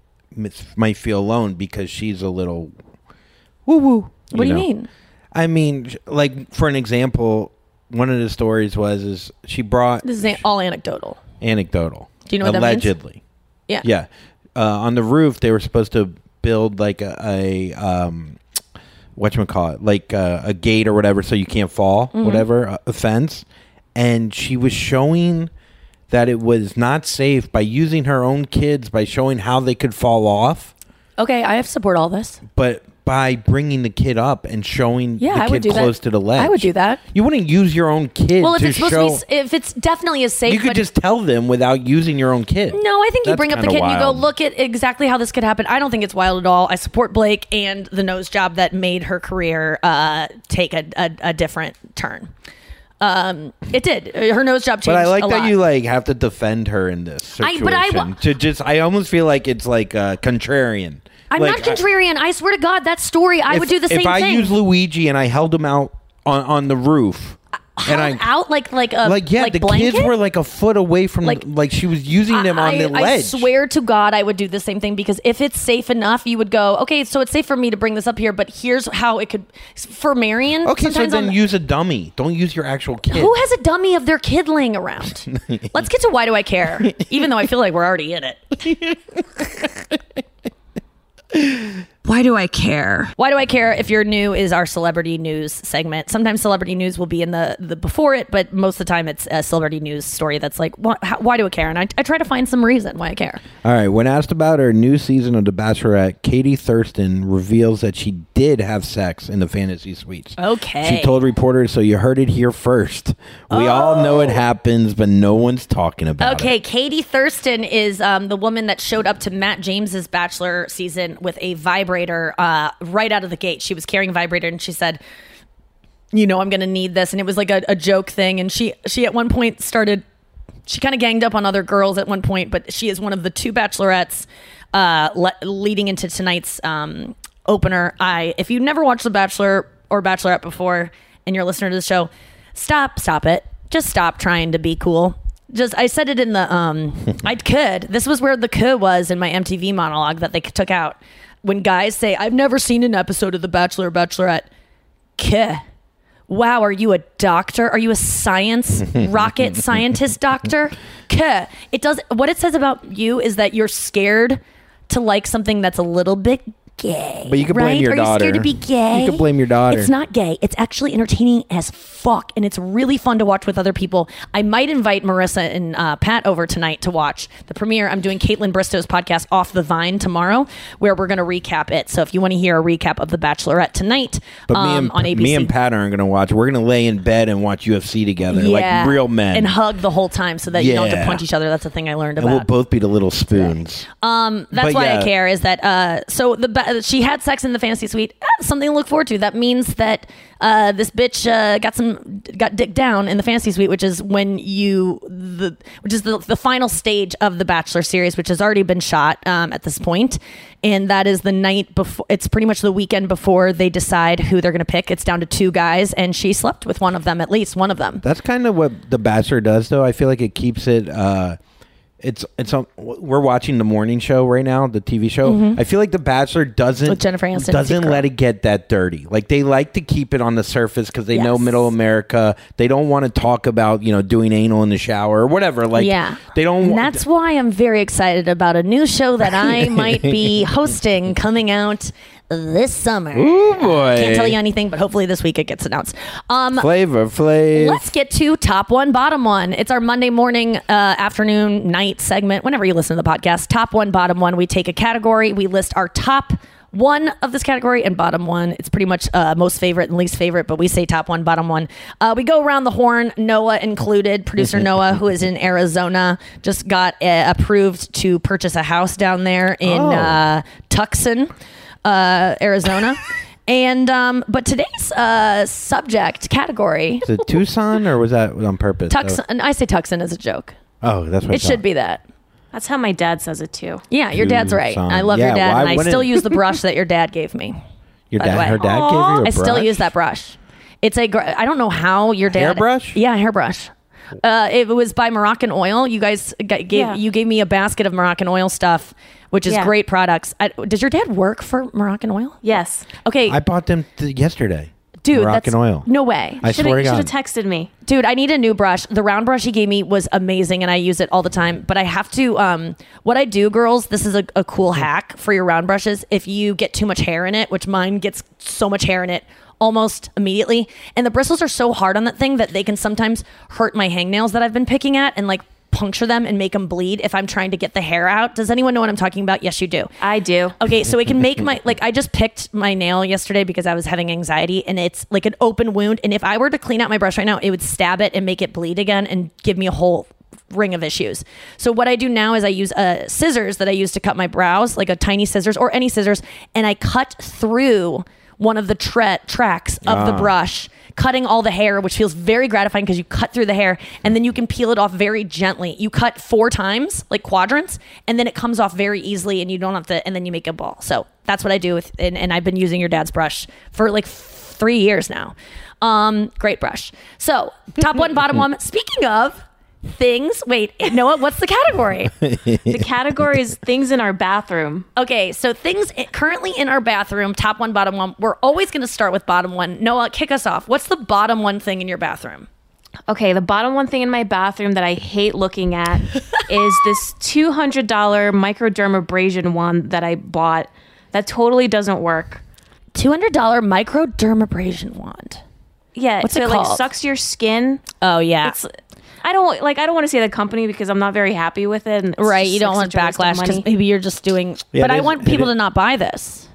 Speaker 7: might feel alone because she's a little woo woo.
Speaker 1: What do you mean?
Speaker 7: I mean, like for an example, one of the stories was is she brought
Speaker 1: This is a- all anecdotal.
Speaker 7: anecdotal.
Speaker 1: Do you know what that means?
Speaker 7: allegedly?
Speaker 1: Yeah.
Speaker 7: Yeah. Uh, on the roof, they were supposed to build like a, a um, what you call it, like uh, a gate or whatever, so you can't fall,
Speaker 1: Mhm.
Speaker 7: whatever, a, a fence. And she was showing that it was not safe by using her own kids by showing how they could fall off,
Speaker 1: Okay, I have support all this.
Speaker 7: but by bringing the kid up and showing
Speaker 1: Yeah,
Speaker 7: the
Speaker 1: I
Speaker 7: kid
Speaker 1: would do
Speaker 7: close
Speaker 1: that.
Speaker 7: to the ledge.
Speaker 1: I would do that.
Speaker 7: You wouldn't use your own kid
Speaker 1: Well, if
Speaker 7: to
Speaker 1: it's supposed
Speaker 7: show.
Speaker 1: to be, s- if it's definitely as safe,
Speaker 7: you could
Speaker 1: but
Speaker 7: just tell them without using your own kid.
Speaker 1: No, I think you
Speaker 7: That's
Speaker 1: bring up the
Speaker 7: kinda
Speaker 1: kid and you go,
Speaker 7: wild.
Speaker 1: look at exactly how this could happen. I don't think it's wild at all. I support Blake and the nose job that made her career uh, take a, a, a different turn. Um, it did. Her nose job changed.
Speaker 7: But I like that
Speaker 1: lot.
Speaker 7: you like have to defend her in this
Speaker 1: I-
Speaker 7: situation.
Speaker 1: but I wa-
Speaker 7: to just, I almost feel like it's like uh, contrarian.
Speaker 1: I'm
Speaker 7: Like,
Speaker 1: not contrarian. I, swear to God, that story, I
Speaker 7: if-
Speaker 1: would do the same thing.
Speaker 7: If I
Speaker 1: thing.
Speaker 7: use Luigi and I held him out on, on the roof, and I
Speaker 1: out like like a
Speaker 7: like yeah, the
Speaker 1: blanket?
Speaker 7: kids were like a foot away from
Speaker 1: Like-
Speaker 7: like, like she was using them on
Speaker 1: I,
Speaker 7: the
Speaker 1: I
Speaker 7: ledge.
Speaker 1: swear to God, I would do the same thing because if it's safe enough, you would go, okay, so it's safe for me to bring this up here, but here's how it could. For Marion,
Speaker 7: okay, so then
Speaker 1: on-
Speaker 7: use a dummy. Don't use your actual kid.
Speaker 1: Who has a dummy of their kid laying around? Let's get to why do I care? Even though I feel like we're already in it. Why do I care? Why do I care? If you're new, is our celebrity news segment. Sometimes celebrity news will be in the, the before it, but most of the time it's a celebrity news story that's like, why, how, why do I care? And I, I try to find some reason why I care.
Speaker 7: All right. When asked about her new season of The Bachelorette, Katie Thurston reveals that she did have sex in the fantasy suites.
Speaker 1: Okay.
Speaker 7: She told reporters, "So you heard it here first. We all know it happens, but no one's talking about it."
Speaker 1: Okay, Katie Thurston is um, the woman that showed up to Matt James's Bachelor season with a vibrator uh, right out of the gate. She was carrying a vibrator, and she said, "You know, I'm going to need this." And it was like a, a joke thing. And she she at one point started. She kind of ganged up on other girls at one point, but she is one of the two bachelorettes uh, le- leading into tonight's um, opener. I if you've never watched The Bachelor or Bachelorette before, and you're a listener to the show, stop, stop it. Just stop trying to be cool. Just I said it in the um I could. This was where the could was in my MTV monologue that they took out. When guys say, I've never seen an episode of The Bachelor or Bachelorette. Kuh. Wow, are you a doctor? Are you a science rocket scientist doctor? Kuh. It does what it says about you is that you're scared to like something that's a little bit gay.
Speaker 7: But you could blame
Speaker 1: right?
Speaker 7: your
Speaker 1: Are
Speaker 7: daughter.
Speaker 1: you scared to be gay?
Speaker 7: You could blame your daughter.
Speaker 1: It's not gay. It's actually entertaining as fuck, and it's really fun to watch with other people. I might invite Marissa and uh, Pat over tonight to watch the premiere. I'm doing Kaitlyn Bristowe's podcast Off the Vine tomorrow, where we're going to recap it. So if you want to hear a recap of The Bachelorette tonight
Speaker 7: But
Speaker 1: um,
Speaker 7: me and
Speaker 1: on ABC,
Speaker 7: me and Pat aren't going to watch. We're going to lay in bed and watch UFC together,
Speaker 1: yeah,
Speaker 7: like real men,
Speaker 1: and hug the whole time so that you don't have to punch each other. That's the thing I learned
Speaker 7: and
Speaker 1: about.
Speaker 7: we'll both be the little spoons.
Speaker 1: Um, that's
Speaker 7: But
Speaker 1: why
Speaker 7: yeah.
Speaker 1: I care. Is that uh? So the ba- she had sex in the fantasy suite. Ah, something to look forward to. That means that uh, this bitch uh, got some got dick down in the fantasy suite, which is when you the which is the the final stage of the Bachelor series, which has already been shot um, at this point, and that is the night before. It's pretty much the weekend before they decide who they're going to pick. It's down to two guys, and she slept with one of them, at least one of them.
Speaker 7: That's kind of what The Bachelor does, though. I feel like it keeps it. Uh, it's it's on. We're watching the morning show right now, the TV show.
Speaker 1: Mhm.
Speaker 7: I feel like The Bachelor doesn't
Speaker 1: With Jennifer Aniston
Speaker 7: doesn't let it get that dirty. Like they like to keep it on the surface because they know Middle America. They don't want to talk about you know doing anal in the shower or whatever. Like
Speaker 1: yeah,
Speaker 7: they don't.
Speaker 1: And
Speaker 7: wa-
Speaker 1: that's why I'm very excited about a new show that I might be hosting coming out this summer.
Speaker 7: Ooh boy!
Speaker 1: Can't tell you anything, but hopefully this week it gets announced. Um,
Speaker 7: Flavor Flav.
Speaker 1: Let's get to top one, bottom one. It's our Monday morning, uh, afternoon, night segment. Whenever you listen to the podcast, top one, bottom one. We take a category, we list our top one of this category and bottom one. It's pretty much uh, most favorite and least favorite, but we say top one, bottom one. Uh, we go around the horn, Noa included. Producer Noa, who is in Arizona, just got uh, approved to purchase a house down there in
Speaker 7: Oh.
Speaker 1: uh, Tucson, uh, Arizona. And um, but today's uh, subject category
Speaker 7: Is it Tucson or was that on purpose?
Speaker 1: Tucson. I say Tucson as a joke.
Speaker 7: Oh, that's what I
Speaker 1: It should
Speaker 7: thought.
Speaker 1: be that.
Speaker 3: That's how my dad says it too.
Speaker 1: Yeah, your dad's right.
Speaker 7: Tucson.
Speaker 1: I love
Speaker 7: Yeah,
Speaker 1: your dad,
Speaker 7: why
Speaker 1: and I
Speaker 7: wouldn't-
Speaker 1: still use the brush that your dad gave me.
Speaker 7: Your
Speaker 1: by the
Speaker 7: dad,
Speaker 1: way.
Speaker 7: her dad gave you a
Speaker 1: I still
Speaker 7: brush?
Speaker 1: use that brush. It's a. Gr- I don't know how your dad
Speaker 7: Hairbrush?
Speaker 1: Yeah, hairbrush. Uh, it was by Moroccan Oil. You guys g- gave
Speaker 3: Yeah.
Speaker 1: you gave me a basket of Moroccan Oil stuff, which is
Speaker 3: Yeah.
Speaker 1: great products. I, does your dad work for Moroccan Oil?
Speaker 3: Yes.
Speaker 1: Okay,
Speaker 7: I bought them th- yesterday.
Speaker 1: dude,
Speaker 7: Moroccan
Speaker 1: that's
Speaker 7: oil.
Speaker 1: no way.
Speaker 7: I swear to
Speaker 3: Should have texted me.
Speaker 1: dude i need a new brush the round brush he gave me was amazing and i use it all the time but i have to um what i do girls this is a, a cool hack for your round brushes if you get too much hair in it which mine gets so much hair in it almost immediately. And the bristles are so hard on that thing that they can sometimes hurt my hangnails that i've been picking at and like puncture them and make them bleed if i'm trying to get the hair out. Does anyone know what i'm talking about? Yes you do.
Speaker 3: I do.
Speaker 1: Okay, so it can make my like I just picked my nail yesterday because I was having anxiety and it's like an open wound. And if I were to clean out my brush right now, it would stab it and make it bleed again and give me a whole ring of issues. So what I do now is I use uh, scissors that I use to cut my brows, like a tiny scissors or any scissors, and I cut through one of the tra- tracks of the
Speaker 7: Ah.
Speaker 1: brush, cutting all the hair, which feels very gratifying because you cut through the hair and then you can peel it off very gently. You cut four times, like quadrants, and then it comes off very easily and you don't have to, and then you make a ball. So that's what I do with, and, and I've been using your dad's brush for like three years now. Um, great brush. So top one, bottom one. Speaking of things, wait, Noa, what's the category?
Speaker 3: The category is things in our bathroom.
Speaker 1: Okay, so things currently in our bathroom, top one, bottom one. We're always going to start with bottom one. Noa, kick us off. What's the bottom one thing in your bathroom?
Speaker 3: Okay, the bottom one thing in my bathroom that I hate looking at is this $200 microdermabrasion one that I bought That totally doesn't work.
Speaker 1: Two hundred dollar microdermabrasion wand.
Speaker 3: Yeah,
Speaker 1: What's
Speaker 3: so
Speaker 1: it
Speaker 3: it like sucks your skin.
Speaker 1: Oh yeah.
Speaker 3: It's I don't like I don't want to say the company because I'm not very happy with it. and
Speaker 1: right. You don't want
Speaker 3: such a waste of
Speaker 1: backlash because maybe you're just doing.
Speaker 7: Yeah,
Speaker 1: but I
Speaker 7: is-
Speaker 1: want people to not buy this.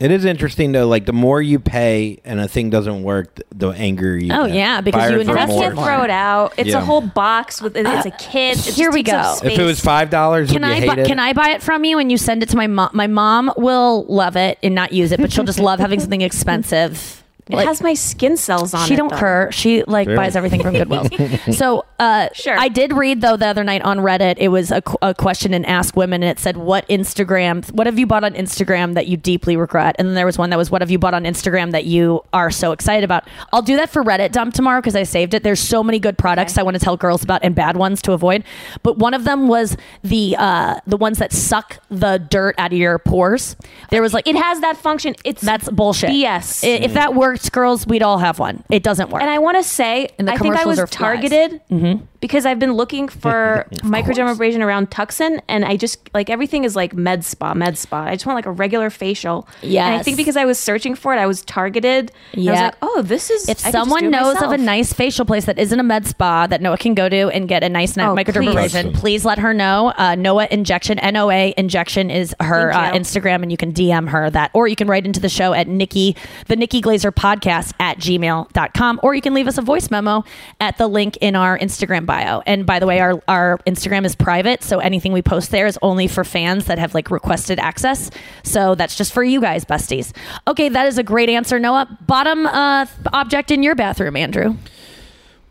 Speaker 7: It is interesting though. Like the more you pay and a thing doesn't work, the angrier you. Get.
Speaker 1: Oh,
Speaker 7: get.
Speaker 1: yeah, because
Speaker 7: Buyers
Speaker 1: you
Speaker 7: are
Speaker 1: invest
Speaker 7: more-
Speaker 3: can't throw it out. It's
Speaker 7: Yeah.
Speaker 3: a whole box with it's a kid. It
Speaker 1: Here we go.
Speaker 7: If it was five dollars,
Speaker 1: Can
Speaker 7: would you
Speaker 1: I
Speaker 7: hate
Speaker 1: bu-
Speaker 7: it?
Speaker 1: can I buy it from you and you send it to my mom? My mom will love it and not use it, but she'll just love having something expensive.
Speaker 3: It
Speaker 1: Like-
Speaker 3: has my skin cells on
Speaker 1: she
Speaker 3: it.
Speaker 1: She don't
Speaker 3: though.
Speaker 1: cur. She like
Speaker 7: Sure.
Speaker 1: buys everything from Goodwill. so uh,
Speaker 3: Sure.
Speaker 1: I did read though the other night on Reddit. It was a, a question and ask women, and it said, "What Instagram? What have you bought on Instagram that you deeply regret?" And then there was one that was, "What have you bought on Instagram that you are so excited about?" I'll do that for Reddit dump tomorrow because I saved it. There's so many good products I want to tell girls about and bad ones to avoid. But one of them was the uh, the ones that suck the dirt out of your pores. There was like
Speaker 3: It has that function. It's
Speaker 1: that's bullshit.
Speaker 3: BS.
Speaker 1: I- If that worked, girls, we'd all have one. It doesn't work.
Speaker 3: And I want to say,
Speaker 1: And
Speaker 3: I think I was targeted
Speaker 1: Mm-hmm.
Speaker 3: because I've been looking for microdermabrasion around Tucson, and I just like everything is like med spa, med spa. I just want like a regular facial. Yeah. And I think because I was searching for it, I was targeted. and I was like, oh, this is.
Speaker 1: if
Speaker 3: I
Speaker 1: someone
Speaker 3: do it
Speaker 1: knows of a nice facial place that isn't a med spa that Noa can go to and get a nice
Speaker 3: Oh,
Speaker 1: microdermabrasion,
Speaker 7: please.
Speaker 1: please. let her know. Uh, Noa Injection, N O A Injection is her uh, Instagram, and you can DM her that, or you can write into the show at Nikki, the Nikki Glazer podcast at gmail.com, or you can leave us a voice memo at the link in our Instagram bio. And by the way, our, our Instagram is private, so anything we post there is only for fans that have like requested access. So that's just for you guys, besties. Okay, that is a great answer, Noa. Bottom uh, object in your bathroom, Andrew.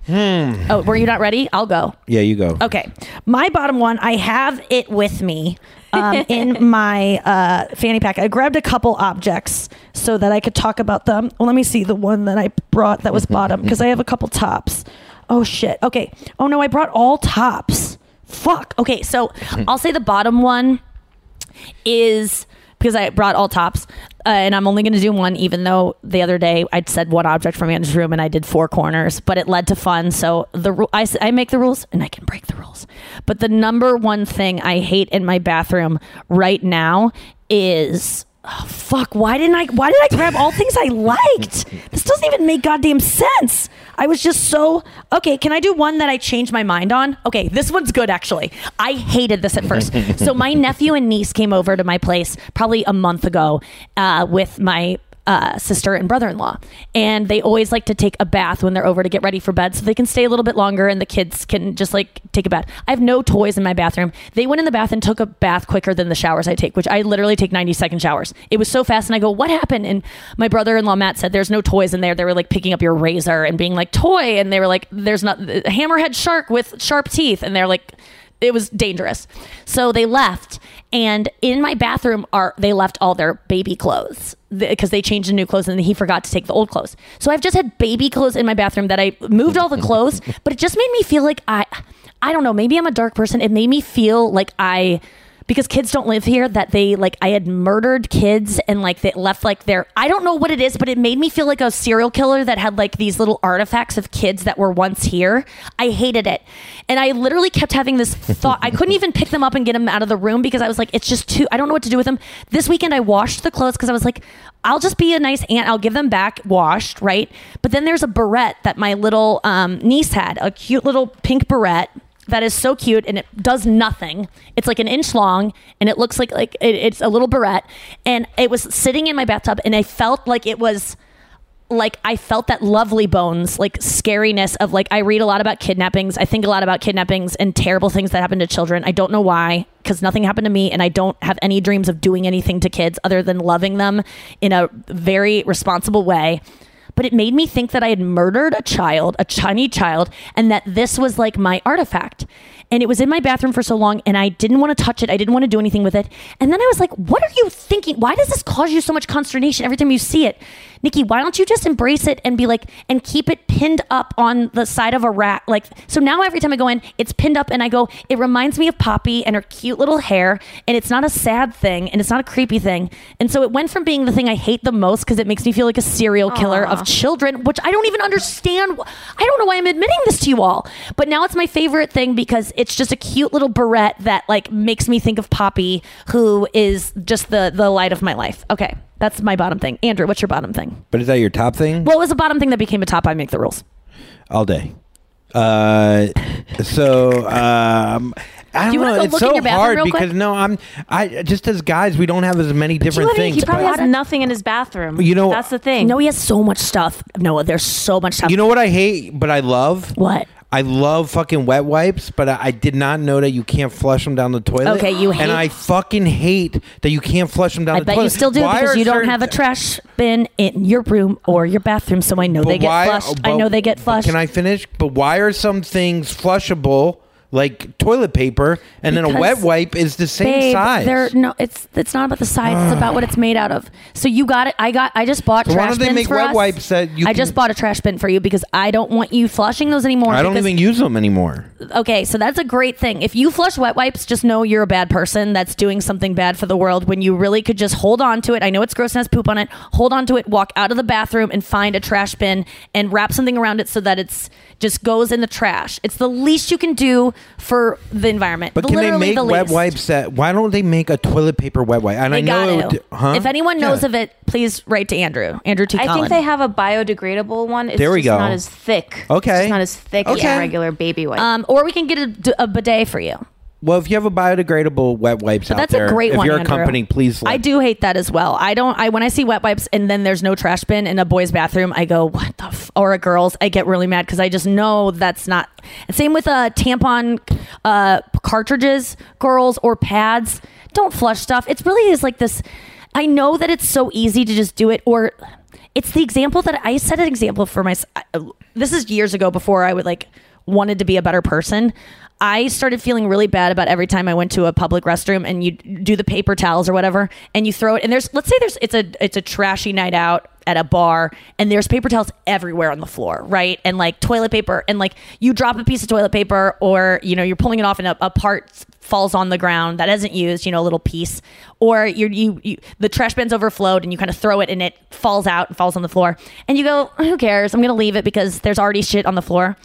Speaker 7: Hmm.
Speaker 1: Oh, were you not ready? I'll go.
Speaker 7: Yeah, you go.
Speaker 1: Okay. My bottom one, I have it with me um, in my uh, fanny pack. I grabbed a couple objects so that I could talk about them. Well, let me see the one that I brought that was bottom because I have a couple tops. Oh, shit. Okay. Oh, no, I brought all tops. Fuck. Okay. So I'll say the bottom one is because I brought all tops, uh, and I'm only going to do one, even though the other day I'd said one object from Andrew's room and I did four corners, but it led to fun. So the I, I make the rules and I can break the rules. But the number one thing I hate in my bathroom right now is. Oh, fuck, why didn't I why did I grab all things I liked? This doesn't even make goddamn sense. I was just so okay, can I do one that I changed my mind on? Okay, this one's good actually. I hated this at first. so my nephew and niece came over to my place probably a month ago uh, with my uh, sister and brother-in-law. And they always like to take a bath when they're over to get ready for bed so they can stay a little bit longer and the kids can just like take a bath. I have no toys in my bathroom. They went in the bath and took a bath quicker than the showers i take which i literally take 90 second showers. It was so fast and i go what happened? And my brother-in-law matt said there's no toys in there. They were like picking up your razor and being like toy! And they were like there's not a hammerhead shark with sharp teeth. And they're like it was dangerous. So they left, and in my bathroom are they left all their baby clothes because they changed to new clothes, and he forgot to take the old clothes. So I've just had baby clothes in my bathroom that I moved all the clothes, but it just made me feel like I, I don't know, maybe I'm a dark person. It made me feel like I because kids don't live here that they like I had murdered kids and like they left like their I don't know what it is, but it made me feel like a serial killer that had like these little artifacts of kids that were once here. I hated it. And I literally kept having this thought. I couldn't even pick them up and get them out of the room because I was like, it's just too I don't know what to do with them. This weekend I washed the clothes because I was like, I'll just be a nice aunt. I'll give them back washed, right? But then there's a barrette that my little um, niece had, a cute little pink barrette that is so cute and it does nothing. It's like an inch long and it looks like like it, it's a little barrette. And it was sitting in my bathtub and I felt like it was like I felt that lovely bones, like scariness of like I read a lot about kidnappings. I think a lot about kidnappings and terrible things that happen to children. I don't know why, because nothing happened to me, and I don't have any dreams of doing anything to kids other than loving them in a very responsible way. But it made me think that I had murdered a child, a tiny child, and that this was like my artifact. And it was in my bathroom for so long, and I didn't want to touch it. I didn't want to do anything with it. And then I was like, what are you thinking? Why does this cause you so much consternation every time you see it? Nikki, why don't you just embrace it and be like, and keep it pinned up on the side of a rack? Like, so now every time I go in, it's pinned up, and I go, it reminds me of Poppy and her cute little hair, and it's not a sad thing, and it's not a creepy thing. And so it went from being the thing I hate the most because it makes me feel like a serial killer of children, which I don't even understand. I don't know why I'm admitting this to you all, but now it's my favorite thing because it's just a cute little barrette that like makes me think of Poppy, who is just the the light of my life. Okay, that's my bottom thing. Andrew, what's your bottom thing?
Speaker 7: But is that your top thing?
Speaker 1: What was a bottom thing that became a top? I make the rules.
Speaker 7: All day. Uh, so um, I
Speaker 1: Do you
Speaker 7: don't
Speaker 1: wanna
Speaker 7: know.
Speaker 1: go
Speaker 7: It's
Speaker 1: look in
Speaker 7: so
Speaker 1: your bathroom
Speaker 7: hard
Speaker 1: real quick?
Speaker 7: because no, I'm I just as guys we don't have as many different things.
Speaker 3: he probably
Speaker 7: but-
Speaker 3: has nothing in his bathroom.
Speaker 7: You know-
Speaker 3: that's the thing.
Speaker 1: No, he has so much stuff. Noa, there's so much stuff.
Speaker 7: You know what I hate, but I love
Speaker 1: what?
Speaker 7: I love fucking wet wipes, but I, I did not know that you can't flush them down the toilet.
Speaker 1: Okay, you hate-
Speaker 7: and I fucking hate that you can't flush them down
Speaker 1: I
Speaker 7: the
Speaker 1: bet
Speaker 7: toilet.
Speaker 1: you still do
Speaker 7: Why
Speaker 1: because you don't have a trash bin in your room or your bathroom, so I know
Speaker 7: But
Speaker 1: they get
Speaker 7: why-
Speaker 1: flushed. I know they get flushed.
Speaker 7: Can I finish? But why are some things flushable, like toilet paper, and then a wet wipe is the same
Speaker 1: Babe,
Speaker 7: size?
Speaker 1: They're no, it's it's not about the size. it's about what it's made out of. So you got it. I got. I just bought
Speaker 7: So why
Speaker 1: trash
Speaker 7: don't they make wet
Speaker 1: us.
Speaker 7: wipes that you
Speaker 1: I
Speaker 7: can-
Speaker 1: just bought a trash bin for you because I don't want you flushing those anymore.
Speaker 7: I don't
Speaker 1: because-
Speaker 7: even use them anymore.
Speaker 1: Okay, so that's a great thing. If you flush wet wipes, just know you're a bad person that's doing something bad for the world when you really could just hold on to it. I know it's gross and has poop on it. Hold on to it, walk out of the bathroom and find a trash bin and wrap something around it so that it's just goes in the trash. It's the least you can do for the environment.
Speaker 7: But can they
Speaker 1: Literally
Speaker 7: make
Speaker 1: the
Speaker 7: wet
Speaker 1: least.
Speaker 7: wipes that? Why don't they make a toilet paper wet wipe? And
Speaker 1: They
Speaker 7: I know,
Speaker 1: got
Speaker 7: it
Speaker 1: to.
Speaker 7: would, huh?
Speaker 1: If anyone knows
Speaker 7: Yeah.
Speaker 1: of it, please write to Andrew. Andrew T.
Speaker 3: I
Speaker 1: Cullen.
Speaker 3: think they have a biodegradable one. It's
Speaker 7: There we
Speaker 3: just
Speaker 7: go.
Speaker 3: not as thick.
Speaker 7: Okay.
Speaker 3: It's just not as thick as
Speaker 7: Okay.
Speaker 3: a regular baby wipe.
Speaker 1: Um, or we can get a, a bidet for you.
Speaker 7: Well, if you have a biodegradable wet wipes
Speaker 1: But
Speaker 7: out
Speaker 1: that's
Speaker 7: there,
Speaker 1: a great
Speaker 7: if
Speaker 1: one.
Speaker 7: you're a
Speaker 1: Andrew.
Speaker 7: company, please. Let
Speaker 1: I do hate that as well. I don't. I when I see wet wipes and then there's no trash bin in a boy's bathroom, I go, "What the?" F-? Or a girl's, I get really mad because I just know that's not. Same with uh, tampon uh, cartridges, girls or pads. Don't flush stuff. It really is like this. I know that it's so easy to just do it, or it's the example that I set an example for myself. This is years ago before I would like wanted to be a better person. I started feeling really bad about every time I went to a public restroom and you do the paper towels or whatever and you throw it and there's let's say there's it's a it's a trashy night out at a bar and there's paper towels everywhere on the floor, right? And like toilet paper and like you drop a piece of toilet paper or you know you're pulling it off and a, a part falls on the ground that isn't used, you know, a little piece, or you you the trash bin's overflowed and you kind of throw it and it falls out and falls on the floor, and you go, who cares? I'm gonna leave it because there's already shit on the floor.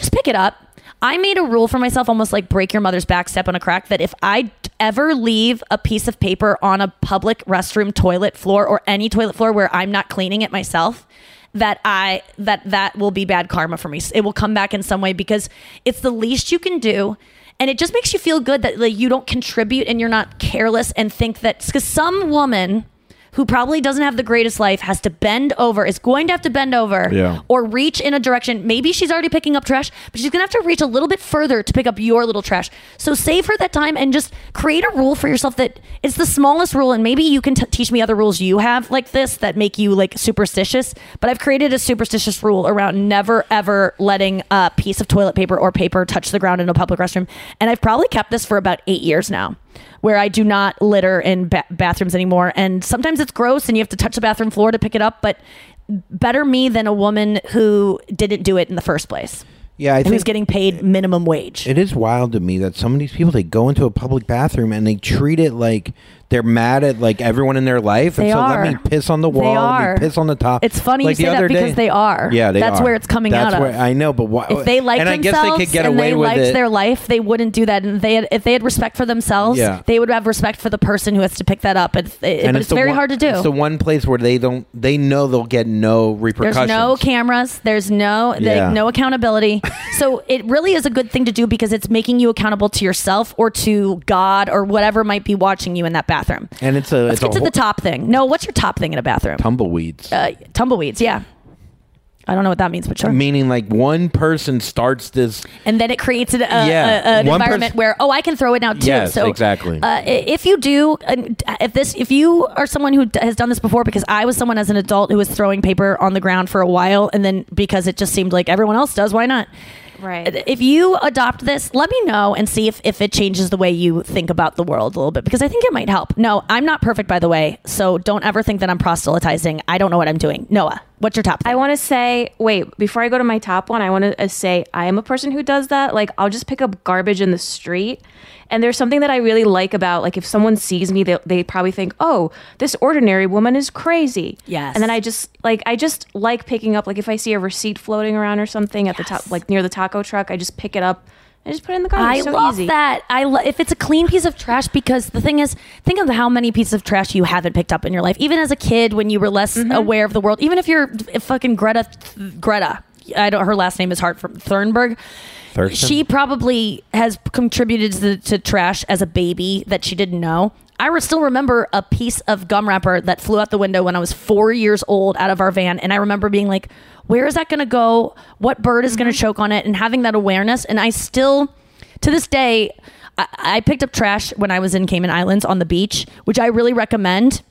Speaker 1: Just pick it up. I made a rule for myself, almost like break your mother's back, step on a crack, that if I ever leave a piece of paper on a public restroom toilet floor or any toilet floor where I'm not cleaning it myself, that I that that will be bad karma for me. It will come back in some way because it's the least you can do. And it just makes you feel good that like you don't contribute and you're not careless and think that because some woman who probably doesn't have the greatest life has to bend over, is going to have to bend over
Speaker 7: Yeah.
Speaker 1: or reach in a direction. Maybe she's already picking up trash, but she's going to have to reach a little bit further to pick up your little trash. So save her that time and just create a rule for yourself that it's the smallest rule. And maybe you can t- teach me other rules you have like this that make you like superstitious. But I've created a superstitious rule around never ever letting a piece of toilet paper or paper touch the ground in a public restroom. And I've probably kept this for about eight years now where I do not litter in ba- bathrooms anymore. And sometimes it's gross and you have to touch the bathroom floor to pick it up, but better me than a woman who didn't do it in the first place.
Speaker 7: Yeah, I
Speaker 1: who's getting paid minimum wage.
Speaker 7: it is wild to me that some of these people they go into a public bathroom and they treat it like they're mad at like everyone in their life, and
Speaker 1: They
Speaker 7: so
Speaker 1: are.
Speaker 7: let me piss on the wall, let me piss on the top.
Speaker 1: It's funny
Speaker 7: Like
Speaker 1: you say that because
Speaker 7: day-
Speaker 1: they are.
Speaker 7: Yeah, they
Speaker 1: That's
Speaker 7: are.
Speaker 1: where it's coming
Speaker 7: That's
Speaker 1: out
Speaker 7: where,
Speaker 1: of.
Speaker 7: I know, but why?
Speaker 1: if they liked
Speaker 7: and I guess
Speaker 1: themselves
Speaker 7: they could get
Speaker 1: and
Speaker 7: away
Speaker 1: they
Speaker 7: with
Speaker 1: liked
Speaker 7: it.
Speaker 1: their life, they wouldn't do that. And they had, if they had respect for themselves,
Speaker 7: Yeah.
Speaker 1: they would have respect for the person who has to pick that up. It's, it,
Speaker 7: and
Speaker 1: it's,
Speaker 7: the
Speaker 1: very
Speaker 7: one-
Speaker 1: hard to do.
Speaker 7: It's the one place where they don't. They know they'll get no repercussions.
Speaker 1: There's no cameras. There's no
Speaker 7: Yeah.
Speaker 1: no accountability. so it really is a good thing to do because it's making you accountable to yourself or to God or whatever might be watching you in that bathroom.
Speaker 7: and it's a
Speaker 1: Let's
Speaker 7: it's
Speaker 1: get
Speaker 7: a
Speaker 1: to the top thing. No, what's your top thing in a bathroom?
Speaker 7: tumbleweeds.
Speaker 1: Uh, tumbleweeds. Yeah. I don't know what that means, but sure.
Speaker 7: Meaning, like one person starts this.
Speaker 1: and then it creates an, a,
Speaker 7: Yeah.
Speaker 1: a- an
Speaker 7: One
Speaker 1: environment
Speaker 7: pers-
Speaker 1: where oh I can throw it now too.
Speaker 7: Yes,
Speaker 1: so
Speaker 7: exactly.
Speaker 1: Uh, i- if you do, and if this, if you are someone who d- has done this before, because I was someone as an adult who was throwing paper on the ground for a while, and then because it just seemed like everyone else does, why not?
Speaker 3: Right.
Speaker 1: If you adopt this, let me know and see if, if it changes the way you think about the world a little bit because I think it might help. No, I'm not perfect, by the way. So don't ever think that I'm proselytizing. I don't know what I'm doing. Noa, what's your top?
Speaker 3: I want to say, wait, before I go to my top one, I want to uh, say I am a person who does that. Like, I'll just pick up garbage in the street. And there's something that I really like about, like, if someone sees me, they, they probably think, oh, this ordinary woman is crazy.
Speaker 1: Yes.
Speaker 3: And then I just, like, I just like picking up, like, if I see a receipt floating around or something at the top, like near the taco truck, I just pick it up I just put it in the garbage.
Speaker 1: I
Speaker 3: so
Speaker 1: love
Speaker 3: easy.
Speaker 1: that. I lo- if it's a clean piece of trash because the thing is, think of how many pieces of trash you haven't picked up in your life. Even as a kid, when you were less
Speaker 3: Mm-hmm.
Speaker 1: aware of the world. Even if you're f- fucking Greta, Greta. I don't. Her last name is hard from Thunberg.
Speaker 7: Thurston?
Speaker 1: She probably has contributed to, to trash as a baby that she didn't know. I still remember a piece of gum wrapper that flew out the window when I was four years old out of our van. And I remember being like, where is that going to go? What bird is going to mm-hmm. choke on it? And having that awareness. And I still, to this day, I, I picked up trash when I was in Cayman Islands on the beach, which I really recommend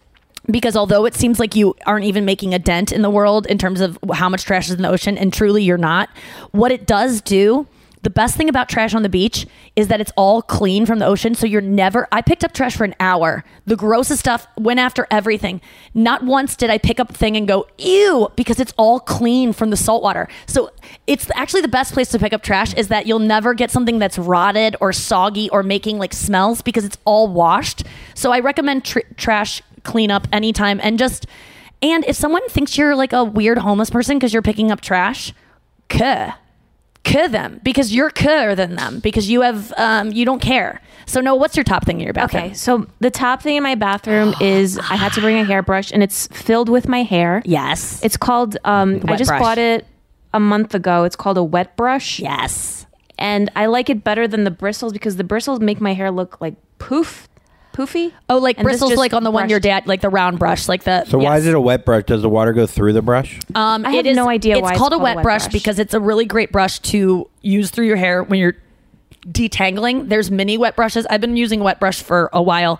Speaker 1: because although it seems like you aren't even making a dent in the world in terms of how much trash is in the ocean, and truly you're not, what it does do. The best thing about trash on the beach is that it's all clean from the ocean. So you're never. I picked up trash for an hour. The grossest stuff went after everything. Not once did I pick up a thing and go, ew, because it's all clean from the salt water. So it's actually the best place to pick up trash is that you'll never get something that's rotted or soggy or making like smells because it's all washed. So I recommend tr- trash cleanup anytime and just and if someone thinks you're like a weird homeless person because you're picking up trash kuh kuh them because you're cooler than them because you have um you don't care so no what's your top thing in your bathroom
Speaker 3: Okay, so the top thing in my bathroom is I had to bring a hairbrush and it's filled with my hair.
Speaker 1: Yes.
Speaker 3: It's called um I just
Speaker 1: brush.
Speaker 3: bought it a month ago. It's called a wet brush.
Speaker 1: Yes.
Speaker 3: And I like it better than the bristles because the bristles make my hair look like poof poofy.
Speaker 1: oh like
Speaker 3: And this
Speaker 1: bristles
Speaker 3: just
Speaker 1: like on the one your
Speaker 3: brushed-
Speaker 1: dad like the round brush like the
Speaker 7: So why
Speaker 1: yes.
Speaker 7: is it a wet brush? Does the water go through the brush?
Speaker 1: Um,
Speaker 3: I have
Speaker 1: it is-
Speaker 3: no idea
Speaker 1: It's
Speaker 3: why it's
Speaker 1: called a wet,
Speaker 3: a wet
Speaker 1: brush,
Speaker 3: brush.
Speaker 1: because it's a really great brush to use through your hair when you're detangling. There's mini wet brushes. I've been using a wet brush for a while.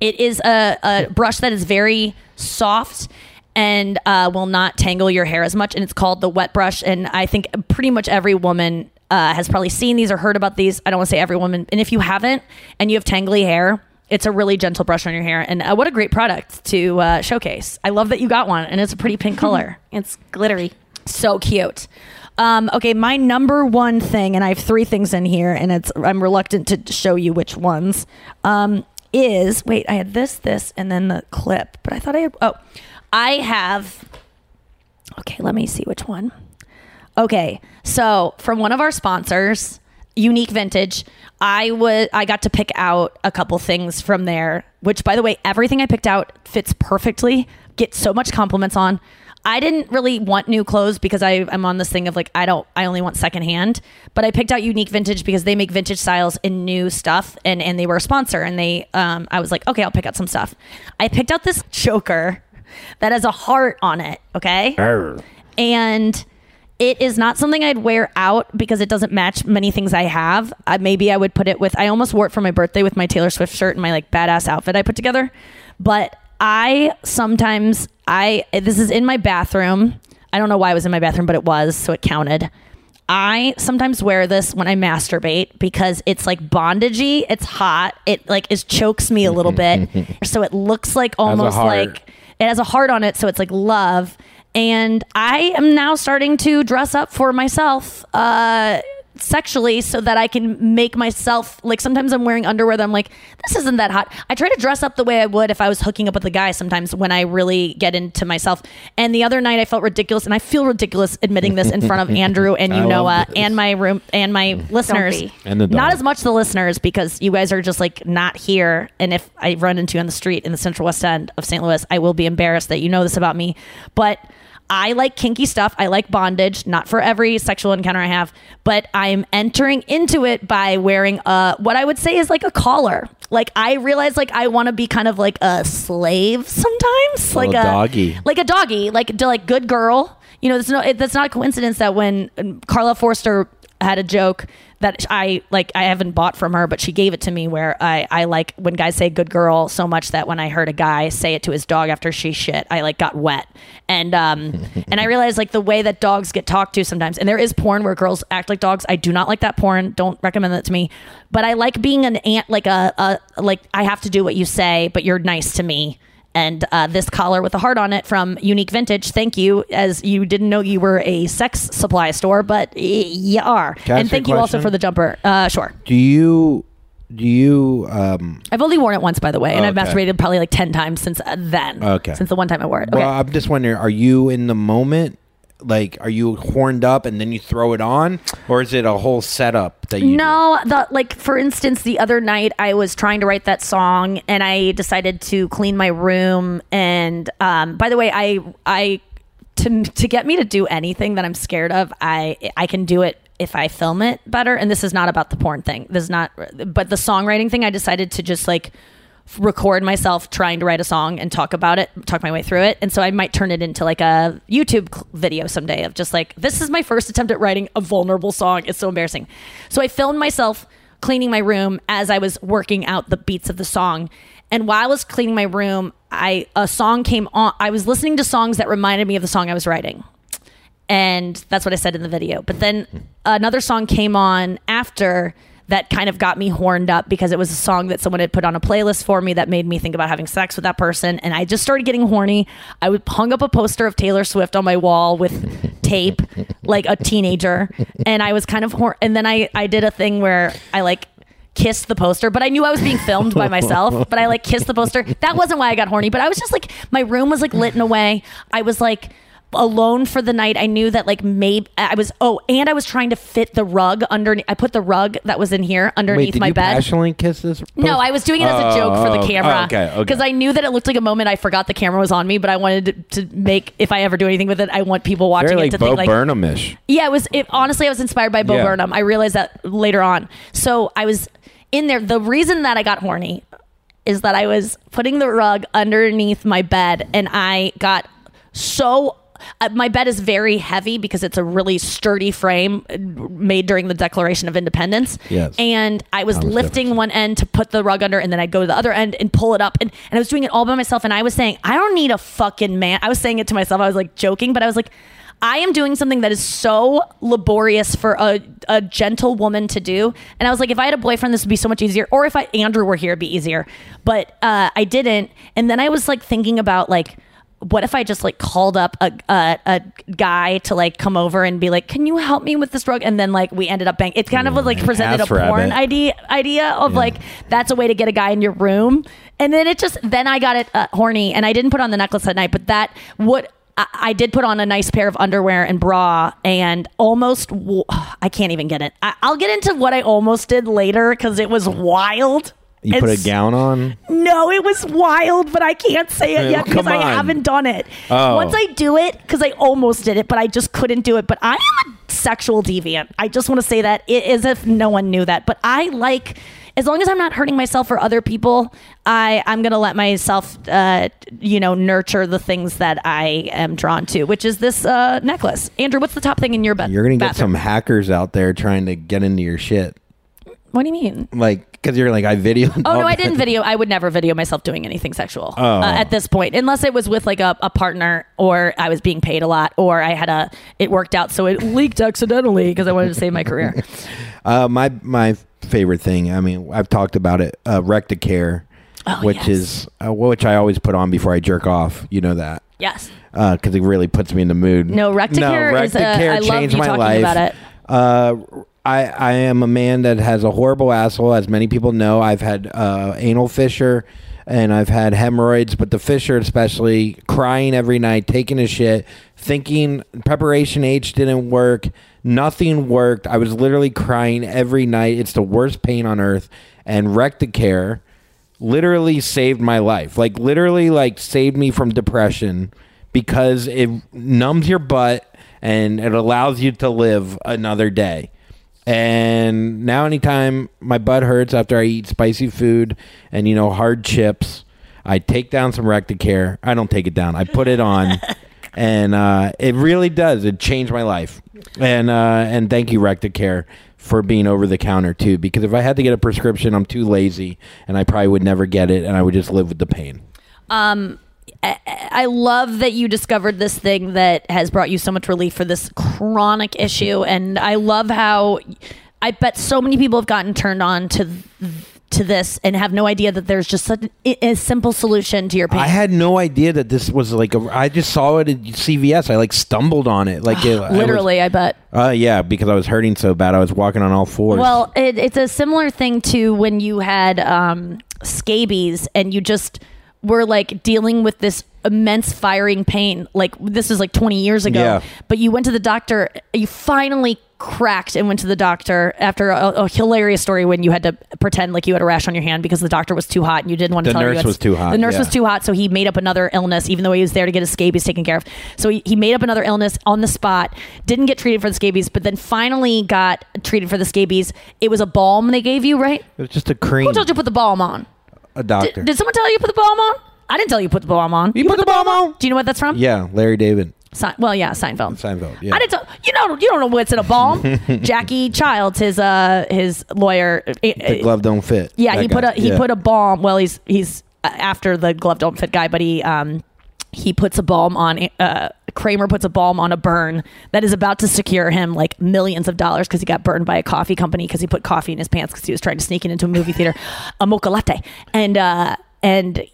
Speaker 1: It is a, a brush that is very soft and uh, will not tangle your hair as much. And it's called the wet brush. And I think pretty much every woman uh, has probably seen these or heard about these. I don't want to say every woman. And if you haven't and you have tangly hair, it's a really gentle brush on your hair. And uh, what a great product to uh, showcase. I love that you got one and it's a pretty pink color.
Speaker 3: It's glittery.
Speaker 1: So cute. Um, okay, my number one thing, and I have three things in here, and it's I'm reluctant to show you which ones. Um, is wait, I had this, this, and then the clip, but I thought I had. Oh, I have. Okay, let me see which one. Okay, so from one of our sponsors, Unique Vintage, I was I got to pick out a couple things from there. Which, by the way, everything I picked out fits perfectly. Get so much compliments on. I didn't really want new clothes because I, I'm on this thing of like I don't I only want secondhand. But I picked out Unique Vintage because they make vintage styles and new stuff, and and they were a sponsor, and they um I was like okay I'll pick out some stuff. I picked out this choker that has a heart on it. Okay and it is not something I'd wear out because it doesn't match many things I have. Maybe I would put it with. I almost wore it for my birthday with my Taylor Swift shirt and my like badass outfit I put together. But I sometimes I this is in my bathroom. I don't know why it was in my bathroom, but it was, so it counted. I sometimes wear this when I masturbate because it's like bondagey. It's hot. It like is chokes me a little bit, so it looks like almost like it has a heart on it, so it's like love. And I am now starting to dress up for myself uh, sexually so that I can make myself like sometimes I'm wearing underwear that I'm like, this isn't that hot. I try to dress up the way I would if I was hooking up with a guy sometimes when I really get into myself. And the other night I felt ridiculous and I feel ridiculous admitting this in front of Andrew and you
Speaker 7: I Noa
Speaker 1: and my room and my listeners.
Speaker 7: And the dog.
Speaker 1: Not as much the listeners because you guys are just like not here. And if I run into you on the street in the Central West End of St. Louis, I will be embarrassed that you know this about me. But I like kinky stuff. I like bondage, not for every sexual encounter I have, but I'm entering into it by wearing a what I would say is like a collar. Like I realize like I want to be kind of like a slave sometimes, like a
Speaker 7: doggy.
Speaker 1: like a doggy, like to like good girl. You know, it's no, it, that's not a coincidence that when um, Carla Forster had a joke that I like, I haven't bought from her, but she gave it to me where I, I like when guys say good girl so much that when I heard a guy say it to his dog after she shit, I like got wet. And, um, and I realized like the way that dogs get talked to sometimes, and there is porn where girls act like dogs. I do not like that porn. Don't recommend that to me. But I like being an aunt like a, a like I have to do what you say, but you're nice to me and uh, this collar with a heart on it from Unique Vintage. Thank you, as you didn't know you were a sex supply store, but you are. And thank you also for the jumper. Uh, sure.
Speaker 7: Do you do you um
Speaker 1: I've only worn it once, by the way, and I've
Speaker 7: Okay.
Speaker 1: masturbated probably like ten times since uh, then.
Speaker 7: Okay.
Speaker 1: Since the one time I wore it. Okay.
Speaker 7: well I'm just wondering are you in the moment like are you horned up and then you throw it on or is it a whole setup that you
Speaker 1: no, the like for instance, the other night I was trying to write that song and I decided to clean my room. And um, by the way, I I to to get me to do anything that I'm scared of, I I can do it if I film it better. And this is not about the porn thing. This is not. But the songwriting thing, I decided to just like record myself trying to write a song and talk about it, talk my way through it. And so I might turn it into like a YouTube video someday of just like, this is my first attempt at writing a vulnerable song. It's so embarrassing. So I filmed myself cleaning my room as I was working out the beats of the song. And while I was cleaning my room, I a song came on. I was listening to songs that reminded me of the song I was writing and that's what I said in the video. But then hmm. another song came on after that kind of got me horned up because it was a song that someone had put on a playlist for me that made me think about having sex with that person and I just started getting horny. I hung up a poster of Taylor Swift on my wall with tape like a teenager and I was kind of hor- and then I I did a thing where I like kissed the poster, but I knew I was being filmed by myself. But I like kissed the poster. That wasn't why I got horny, but I was just like, my room was like lit in a way. I was like alone for the night. I knew that like maybe I was, oh, and I was trying to fit the rug underneath. I put the rug that was in here underneath
Speaker 7: Wait, did
Speaker 1: my
Speaker 7: you
Speaker 1: bed.
Speaker 7: passionately kiss this?
Speaker 1: No, I was doing it as a oh, joke for
Speaker 7: Oh,
Speaker 1: the camera.
Speaker 7: oh, okay, okay.
Speaker 1: Because I knew that it looked like a moment I forgot the camera was on me, but I wanted to, to make, if I ever do anything with it, I want people watching
Speaker 7: Very
Speaker 1: it
Speaker 7: like
Speaker 1: to
Speaker 7: Bo
Speaker 1: think like,
Speaker 7: Burnham-ish.
Speaker 1: yeah, it was. It, honestly, I was inspired by Bo
Speaker 7: Yeah.
Speaker 1: Burnham. I realized that later on. So I was in there. The reason that I got horny is that I was putting the rug underneath my bed, and I got so. Uh, my bed is very heavy because it's a really sturdy frame uh, made during the Declaration of Independence.
Speaker 7: Yes.
Speaker 1: And I was lifting one end to put the rug under, and then I'd go to the other end and pull it up. And, and I was doing it all by myself. And I was saying, I don't need a fucking man. I was saying it to myself. I was like joking, but I was like, I am doing something that is so laborious for a, a gentle woman to do. And I was like, if I had a boyfriend, this would be so much easier. Or if I, Andrew were here, it'd be easier. But uh, I didn't. And then I was like thinking about like, what if I just like called up a, a a guy to like come over and be like, "Can you help me with this drug?" And then like we ended up bang. It kind of like presented a porn idea idea of like that's a way to get a guy in your room. And then it just then I got it uh, horny, and I didn't put on the necklace that night, but that what. I I did put on a nice pair of underwear and bra, and almost I can't even get it. I, I'll get into what I almost did later because it was wild.
Speaker 7: You put a gown on.
Speaker 1: no, it was wild, but I can't say it yet because I haven't done it.
Speaker 7: Oh.
Speaker 1: Once I do it, because I almost did it, but I just couldn't do it. But I am a sexual deviant. I just want to say that it is if no one knew that. But I like, as long as I'm not hurting myself or other people, I I'm gonna let myself, uh, you know, nurture the things that I am drawn to, which is this uh, necklace. Andrew, what's the top thing in your bed?
Speaker 7: You're gonna get
Speaker 1: bathroom?
Speaker 7: some hackers out there trying to get into your shit,
Speaker 1: What do you mean?
Speaker 7: like because you're like I video.
Speaker 1: Oh no, I didn't video. I would never video myself doing anything sexual
Speaker 7: Oh.
Speaker 1: uh, at this point, unless it was with like a, a partner or I was being paid a lot or I had a it worked out so it leaked accidentally because I wanted to save my career.
Speaker 7: Uh, my my favorite thing. I mean, I've talked about it. Uh, Recticare,
Speaker 1: Oh,
Speaker 7: which
Speaker 1: yes.
Speaker 7: is uh, which I always put on before I jerk off. You know that.
Speaker 1: Yes.
Speaker 7: Because it really puts me in the mood.
Speaker 1: No, Recticare is a- I love
Speaker 7: changed
Speaker 1: you
Speaker 7: my
Speaker 1: talking
Speaker 7: life.
Speaker 1: about it.
Speaker 7: Uh, I I am a man that has a horrible asshole, as many people know. I've had uh, anal fissure, and I've had hemorrhoids, but the fissure especially, crying every night, taking a shit, thinking preparation H didn't work, nothing worked. I was literally crying every night. It's the worst pain on earth, and Recticare literally saved my life. Like literally like saved me from depression because it numbs your butt and it allows you to live another day. And now anytime my butt hurts after I eat spicy food and you know hard chips, I take down some Recticare. I don't take it down. I put it on. and uh, it really does. It changed my life. And uh, and thank you Recticare for being over the counter too because if I had to get a prescription, I'm too lazy and I probably would never get it and I would just live with the pain.
Speaker 1: Um, I, I love that you discovered this thing that has brought you so much relief for this chronic issue, and I love how I bet so many people have gotten turned on to to this and have no idea that there's just such a, a simple solution to your pain.
Speaker 7: I had no idea that this was like a. I just saw it at CVS. I like stumbled on it. Like it, I was-
Speaker 1: Literally, I bet.
Speaker 7: Uh, yeah, because I was hurting so bad. I was walking on all fours.
Speaker 1: Well, it, it's a similar thing to when you had um, scabies and you just were like dealing with this immense firing pain. Like this is like 20 years ago.
Speaker 7: Yeah.
Speaker 1: But you went to the doctor. You finally cracked and went to the doctor after a, a hilarious story when you had to pretend like you had a rash on your hand because the doctor was too hot and you didn't want to
Speaker 7: The
Speaker 1: tell her you
Speaker 7: nurse was too hot,
Speaker 1: The nurse
Speaker 7: yeah.
Speaker 1: was too hot, so he made up another illness, even though he was there to get his scabies taken care of. So he, he made up another illness on the spot. Didn't get treated for the scabies, but then finally got treated for the scabies. It was a balm they gave you, right?
Speaker 7: It was just a cream.
Speaker 1: Who told you to put the balm on?
Speaker 7: A doctor.
Speaker 1: Did, did someone tell you to put the balm on? I didn't tell you to put the balm on.
Speaker 7: you put the balm, on?
Speaker 1: Do you know what that's from?
Speaker 7: Yeah, Larry David.
Speaker 1: Se- well, yeah, Seinfeld.
Speaker 7: Seinfeld. Yeah.
Speaker 1: I didn't tell you know you don't know what's in a balm. Jackie Chiles, his uh his lawyer. uh,
Speaker 7: the glove don't fit.
Speaker 1: Yeah,
Speaker 7: That
Speaker 1: he put a he
Speaker 7: Yeah.
Speaker 1: put a balm. Well, he's he's uh, after the glove don't fit guy, but he um he puts a balm on. Uh, Kramer puts a balm on a burn that is about to secure him like millions of dollars because he got burned by a coffee company because he put coffee in his pants because he was trying to sneak it into a movie theater, a mocha latte, and uh and.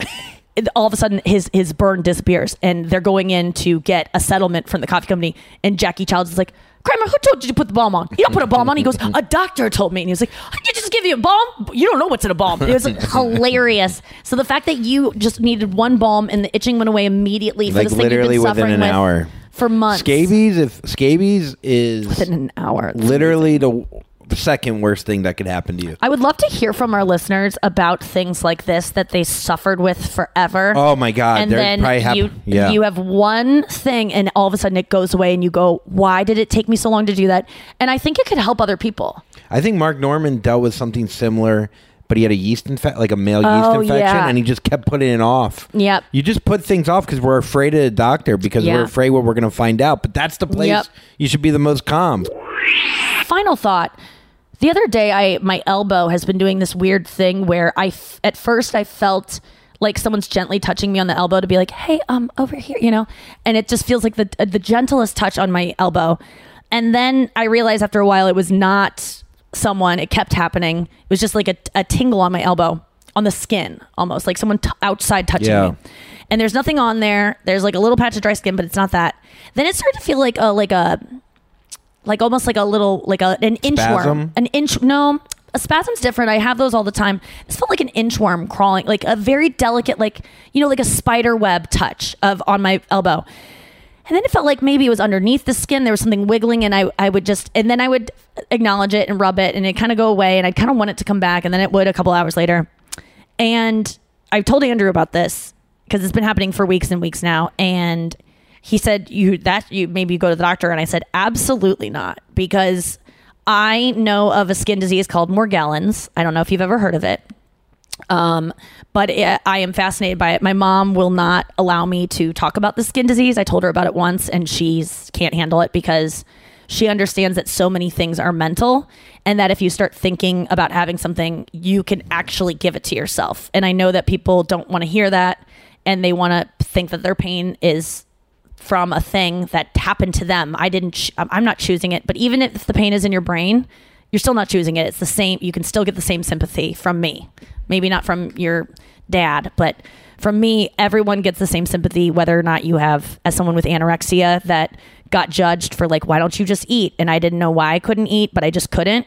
Speaker 1: All of a sudden, his his burn disappears, and they're going in to get a settlement from the coffee company. And Jackie Chiles is like, Kramer, who told you to put the balm on? You don't put a balm on. He goes, a doctor told me. And he was like, you just give you a balm? You don't know what's in a balm. It was hilarious. So the fact that you just needed one balm and the itching went away immediately for
Speaker 7: like
Speaker 1: this thing you've
Speaker 7: literally
Speaker 1: been
Speaker 7: within
Speaker 1: suffering
Speaker 7: an
Speaker 1: with
Speaker 7: hour.
Speaker 1: for months.
Speaker 7: Scabies, if scabies is
Speaker 1: Within an hour. That's
Speaker 7: literally the second worst thing that could happen to you.
Speaker 1: I would love to hear from our listeners about things like this that they suffered with forever.
Speaker 7: Oh my God,
Speaker 1: And then
Speaker 7: hap-
Speaker 1: you
Speaker 7: yeah.
Speaker 1: you have one thing, and all of a sudden it goes away, and you go, "Why did it take me so long to do that?" And I think it could help other people.
Speaker 7: I think Mark Normand dealt with something similar, but he had a yeast infection, like a male yeast
Speaker 1: Oh,
Speaker 7: infection,
Speaker 1: yeah.
Speaker 7: and he just kept putting it off.
Speaker 1: Yep.
Speaker 7: You just put things off because we're afraid of the doctor because
Speaker 1: Yeah.
Speaker 7: we're afraid what we're going to find out. But that's the place
Speaker 1: Yep.
Speaker 7: you should be the most calm.
Speaker 1: Final thought. The other day, I my elbow has been doing this weird thing where I f- at first I felt like someone's gently touching me on the elbow to be like, "Hey, um, over here," you know, and it just feels like the the gentlest touch on my elbow. And then I realized after a while it was not someone. It kept happening. It was just like a, a tingle on my elbow, on the skin, almost like someone t- outside touching
Speaker 7: Yeah.
Speaker 1: me. And there's nothing on there. There's like a little patch of dry skin, but it's not that. Then it started to feel like a like a like almost like a little like a, an inchworm. An inch no a spasm's different. I have those all the time. This felt like an inchworm crawling like a very delicate like you know like a spider web touch of on my elbow. And then it felt like maybe it was underneath the skin. There was something wiggling and i, I would just and then i would acknowledge it and rub it and it kind of go away and i kind of want it to come back and then it would a couple hours later. And i told andrew about this because it's been happening for weeks and weeks now and he said you that you maybe go to the doctor and i said absolutely not because i know of a skin disease called morgellons i don't know if you've ever heard of it um, but it, I am fascinated by it. My mom will not allow me to talk about the skin disease. I told her about it once, and she's can't handle it because she understands that so many things are mental, and that if you start thinking about having something, you can actually give it to yourself. And I know that people don't want to hear that, and they want to think that their pain is from a thing that happened to them. I didn't. Ch- I'm I'm not choosing it. But even if the pain is in your brain, you're still not choosing it. It's the same. You can still get the same sympathy from me. Maybe not from your dad, but from me, everyone gets the same sympathy, whether or not you have, as someone with anorexia that got judged for like, why don't you just eat? And I didn't know why I couldn't eat, but I just couldn't.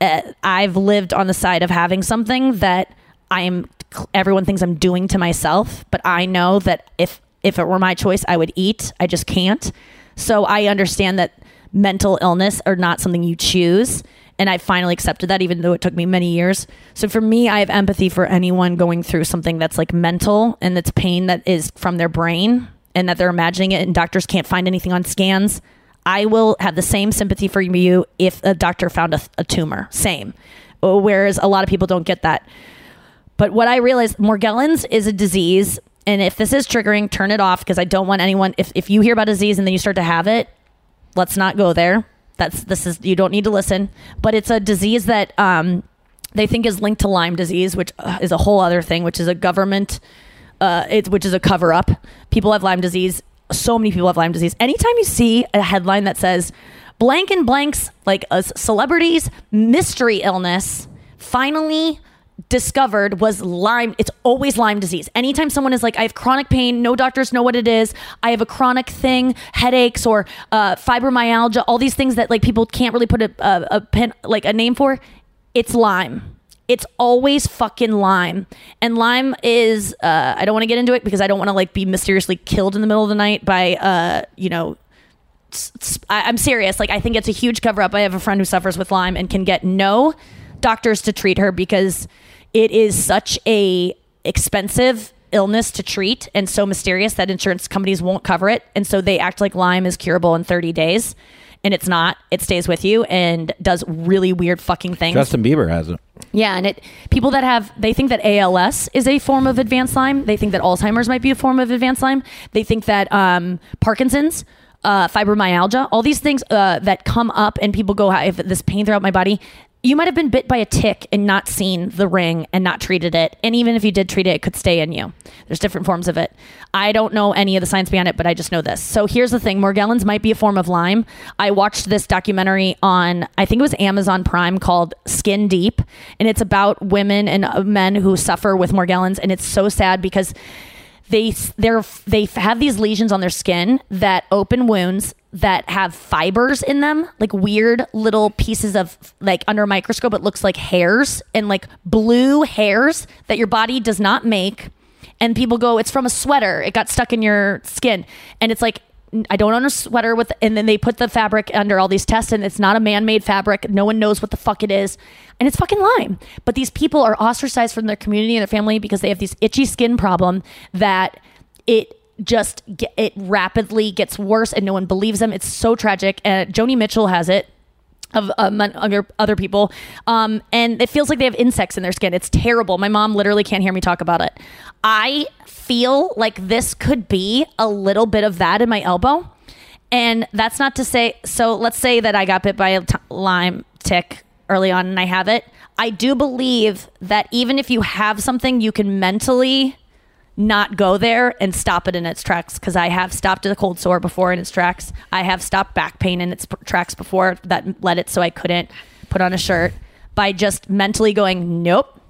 Speaker 1: Uh, I've lived on the side of having something that I'm. Everyone thinks I'm doing to myself, but I know that if if it were my choice, I would eat. I just can't. So I understand that mental illness are not something you choose. And I finally accepted that, even though it took me many years. So for me, I have empathy for anyone going through something that's like mental and that's pain that is from their brain and that they're imagining it and doctors can't find anything on scans. I will have the same sympathy for you if a doctor found a, a tumor. Same. Whereas a lot of people don't get that. But what I realized, Morgellons is a disease. And if this is triggering, turn it off because I don't want anyone, if, if you hear about a disease and then you start to have it, let's not go there. That's, this is, you don't need to listen. But it's a disease that um, they think is linked to Lyme disease, which uh, is a whole other thing, which is a government, uh, it, which is a cover up. People have Lyme disease. So many people have Lyme disease. Anytime you see a headline that says, blank and blanks, like a celebrity's mystery illness, finally discovered was Lyme. It's always Lyme disease. Anytime someone is like, I have chronic pain, no doctors know what it is. I have a chronic thing, headaches or uh, fibromyalgia, all these things that like people can't really put a, a, a pen, like a name for. It's Lyme. it's always fucking Lyme. And Lyme is uh, I don't want to get into it because I don't want to like be mysteriously killed in the middle of the night by uh, you know I'm serious. Like I think it's a huge cover up. I have a friend who suffers with Lyme and can get no doctors to treat her because it is such a expensive illness to treat and so mysterious that insurance companies won't cover it and so they act like Lyme is curable in 30 days and it's not. It stays with you and does really weird fucking things.
Speaker 7: Justin Bieber has it.
Speaker 1: Yeah, and it people that have they think that ALS is a form of advanced Lyme. They think that Alzheimer's might be a form of advanced Lyme. They think that um, Parkinson's, uh, fibromyalgia, all these things uh, that come up and people go, I have this pain throughout my body. You might have been bit by a tick and not seen the ring and not treated it. And even if you did treat it, it could stay in you. There's different forms of it. I don't know any of the science behind it, but I just know this. So here's the thing Morgellons might be a form of Lyme. I watched this documentary on, I think it was Amazon Prime called Skin Deep. And it's about women and uh, men who suffer with Morgellons. And it's so sad because they they have these lesions on their skin that open wounds that have fibers in them like weird little pieces of like under a microscope it looks like hairs and like blue hairs that your body does not make and people go it's from a sweater it got stuck in your skin and it's like I don't own a sweater with, and then they put the fabric under all these tests, and it's not a man-made fabric. No one knows what the fuck it is, and it's fucking Lyme. But these people are ostracized from their community and their family because they have this itchy skin problem that it just ge- it rapidly gets worse, and no one believes them. It's so tragic. And Joni Mitchell has it of um, other other people, um, and it feels like they have insects in their skin. It's terrible. My mom literally can't hear me talk about it. I feel like this could be a little bit of that in my elbow, and that's not to say. So let's say that I got bit by a t- Lyme tick early on, and I have it. I do believe that even if you have something, you can mentally not go there and stop it in its tracks because I have stopped a cold sore before in its tracks. I have stopped back pain in its tracks before that led it so I couldn't put on a shirt by just mentally going, nope,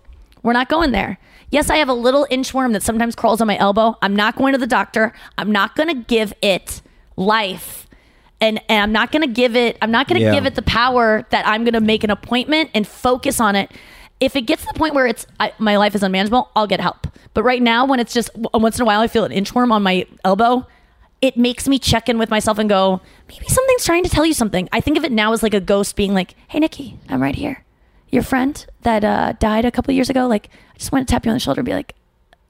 Speaker 1: we're not going there. Yes, I have a little inchworm that sometimes crawls on my elbow. I'm not going to the doctor. I'm not going to give it life. And, and I'm not going to give it I'm not going to
Speaker 7: Yeah.
Speaker 1: give it the power that I'm going to make an appointment and focus on it. If it gets to the point where it's I, my life is unmanageable, I'll get help. But right now, when it's just once in a while, I feel an inchworm on my elbow. It makes me check in with myself and go, maybe something's trying to tell you something. I think of it now as like a ghost being like, "Hey, Nikki, I'm right here. Your friend that uh, died a couple years ago. Like, I just want to tap you on the shoulder and be like,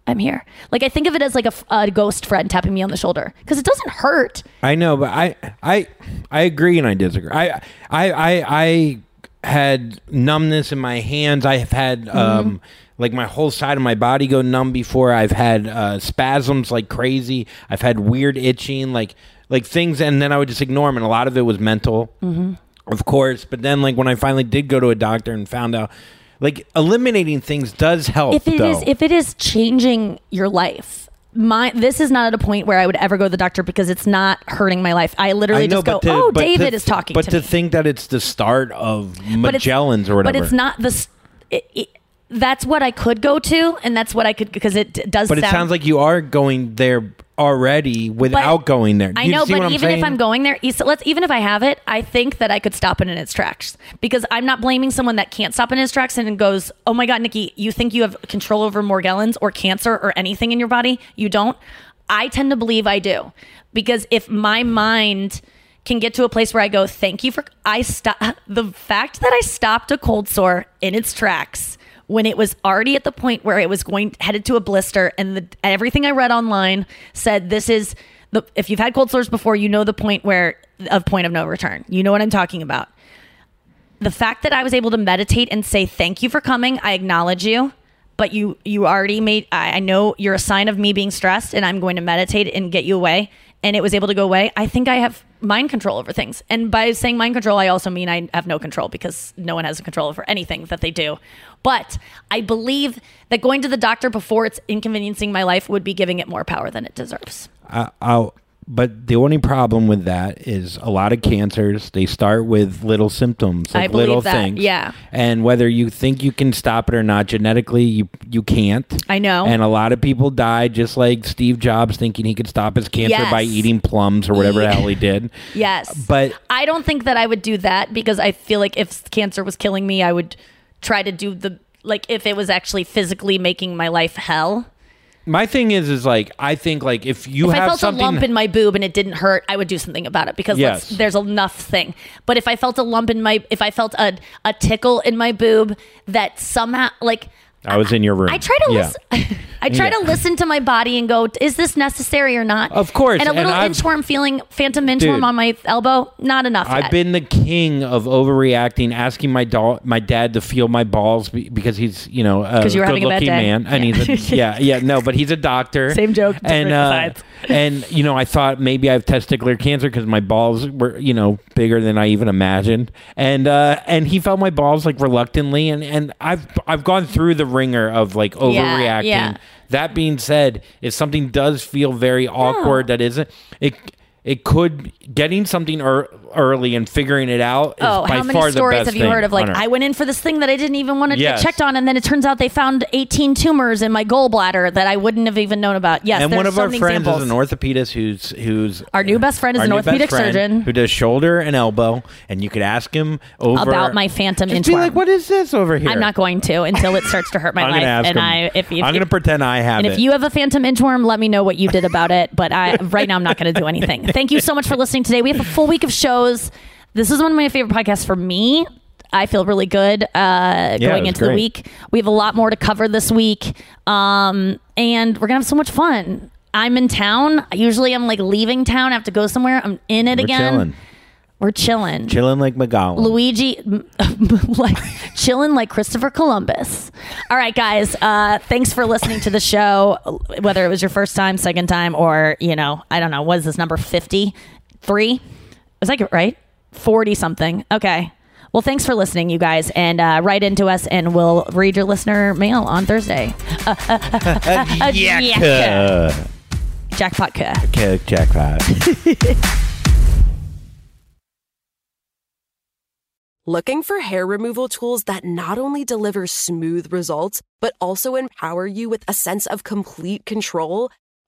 Speaker 1: I'm here. Like, I think of it as like a ghost friend tapping me on the shoulder because it doesn't hurt.
Speaker 7: I know, but I I I agree and I disagree. I I I, I had numbness in my hands. I have had
Speaker 1: Mm-hmm.
Speaker 7: um like my whole side of my body go numb before. I've had uh, spasms like crazy. I've had weird itching, like like things, and then I would just ignore them. And a lot of it was mental,
Speaker 1: Mm-hmm.
Speaker 7: of course. But then, like when I finally did go to a doctor and found out, like eliminating things does help.
Speaker 1: if it is
Speaker 7: though.
Speaker 1: if it is changing your life my this is not at a point where i would ever go to the doctor because it's not hurting my life i literally
Speaker 7: I know,
Speaker 1: just go
Speaker 7: to-
Speaker 1: oh
Speaker 7: but to
Speaker 1: david is talking
Speaker 7: But
Speaker 1: to
Speaker 7: to think that it's the start of Morgellons or whatever.
Speaker 1: but it's not the it, it, that's what i could go to and that's what i could because it does
Speaker 7: But it sounds like you are going there already without going there.
Speaker 1: I know, but even if? I'm going there, let's even if I have it, I think that I could stop it in its tracks because I'm not blaming someone that can't stop in its tracks and goes, "Oh my god, Nikki, you think you have control over Morgellons or cancer or anything in your body? You don't." I tend to believe I do because if my mind can get to a place where I go, "Thank you for I stop the fact that I stopped a cold sore in its tracks." When it was already at the point where it was going headed to a blister and the, everything i read online said this is the if you've had cold sores before you know the point where of point of no return. You know what i'm talking about. The fact that i was able to meditate and say thank you for coming. I acknowledge you but you you already made I, I know you're a sign of me being stressed and i'm going to meditate and get you away and it was able to go away i think i have mind control over things. And by saying mind control i also mean i have no control because no one has control over anything that they do. But i believe that going to the doctor before it's inconveniencing my life would be giving it more power than it deserves.
Speaker 7: I, I'll, but the only problem with that is a lot of cancers. They start with little symptoms, like little
Speaker 1: that,
Speaker 7: things.
Speaker 1: yeah.
Speaker 7: And whether you think you can stop it or not, genetically, you you can't.
Speaker 1: I know.
Speaker 7: And a lot of people die just like Steve Jobs, thinking he could stop his cancer by eating plums or whatever the hell he did.
Speaker 1: Yes.
Speaker 7: But
Speaker 1: I don't think that I would do that because I feel like if cancer was killing me, I would try to do the like if it was actually physically making my life hell.
Speaker 7: My thing is, is like I think like if you
Speaker 1: if
Speaker 7: have
Speaker 1: I felt
Speaker 7: something,
Speaker 1: a lump in my boob and it didn't hurt, I would do something about it because
Speaker 7: Yes.
Speaker 1: there's enough thing. But if I felt a lump in my, if I felt a a tickle in my boob that somehow like.
Speaker 7: I was in your room.
Speaker 1: I try to
Speaker 7: Yeah.
Speaker 1: listen. I try
Speaker 7: Yeah.
Speaker 1: to listen to my body and go, is this necessary or not?
Speaker 7: Of course,
Speaker 1: And a little
Speaker 7: I've-
Speaker 1: inchworm feeling, phantom inchworm
Speaker 7: Dude.
Speaker 1: on my elbow, not enough.
Speaker 7: I've
Speaker 1: yet.
Speaker 7: been the king of overreacting, asking my doll, my dad to feel my balls because he's, you know, a
Speaker 1: 'Cause you were a bad
Speaker 7: good-looking
Speaker 1: day.
Speaker 7: man, and he's, a, yeah, yeah, no, but he's a doctor.
Speaker 1: Same joke,
Speaker 7: and uh, and you know, I thought maybe I have testicular cancer because my balls were, you know, bigger than I even imagined, and uh, and he felt my balls like reluctantly, and and I've I've gone through the ringer of like overreacting.
Speaker 1: yeah.
Speaker 7: That being said, if something does feel very awkward, that isn't it. It could getting something ear early and figuring it out. Is
Speaker 1: Oh, how many stories have you heard of like. I went in for this thing that I didn't even want to
Speaker 7: Yes.
Speaker 1: get checked on, and then it turns out they found 18 tumors in my gallbladder that I wouldn't have even known about. Yes,
Speaker 7: and one of
Speaker 1: so
Speaker 7: our friends
Speaker 1: examples.
Speaker 7: is an orthopedist who's who's
Speaker 1: Our new best friend is an orthopedic surgeon.
Speaker 7: who does shoulder and elbow, and you could ask him over
Speaker 1: about my phantom
Speaker 7: Just
Speaker 1: inchworm.
Speaker 7: be like, what is this over here?
Speaker 1: I'm not going to until it starts to hurt my life. and
Speaker 7: him.
Speaker 1: I, if, if
Speaker 7: I'm gonna pretend I have
Speaker 1: and
Speaker 7: it.
Speaker 1: if you have a phantom inchworm, let me know what you did about it. But I, right now, I'm not going to do anything. Thank you so much for listening today. We have a full week of shows. This is one of my favorite podcasts for me. I feel really good uh,
Speaker 7: it
Speaker 1: going
Speaker 7: was
Speaker 1: into the week. We have a lot more to cover this week, um, and we're gonna have so much fun. I'm in town. Usually, I'm like leaving town. I have to go somewhere. I'm in it
Speaker 7: We're
Speaker 1: again.
Speaker 7: chilling,
Speaker 1: We're chilling.
Speaker 7: chilling like McGowan.
Speaker 1: Luigi, like chilling like Christopher Columbus. All right, guys. Uh, thanks for listening to the show. Whether it was your first time, second time, or you know, I don't know. What is this number fifty three? Was I get right? Forty something. Okay. Well, thanks for listening, you guys, and uh, write into us, and we'll read your listener mail on Thursday. Uh, uh, uh, uh, uh,
Speaker 7: Yeah.
Speaker 1: Jackpot. Ka.
Speaker 7: Okay, jackpot.
Speaker 6: Looking for hair removal tools that not only deliver smooth results, but also empower you with a sense of complete control?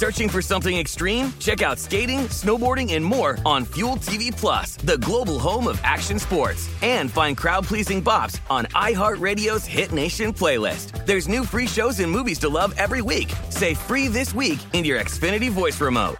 Speaker 9: Searching for something extreme? Check out skating, snowboarding, and more on Fuel TV Plus, the global home of action sports. And find crowd-pleasing bops on iHeartRadio's Hit Nation playlist. There's new free shows and movies to love every week. Say free this week in your Xfinity voice remote.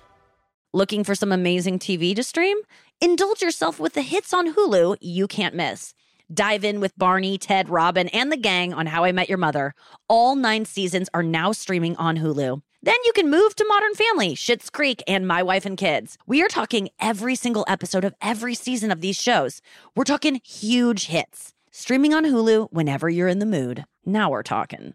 Speaker 5: Looking for some amazing TV to stream? Indulge yourself with the hits on Hulu you can't miss. Dive in with Barney, Ted, Robin, and the gang on How I Met Your Mother. All nine seasons are now streaming on Hulu. Then you can move to Modern Family, Schitt's Creek, and My Wife and Kids. We are talking every single episode of every season of these shows. We're talking huge hits. Streaming on Hulu whenever you're in the mood. Now we're talking.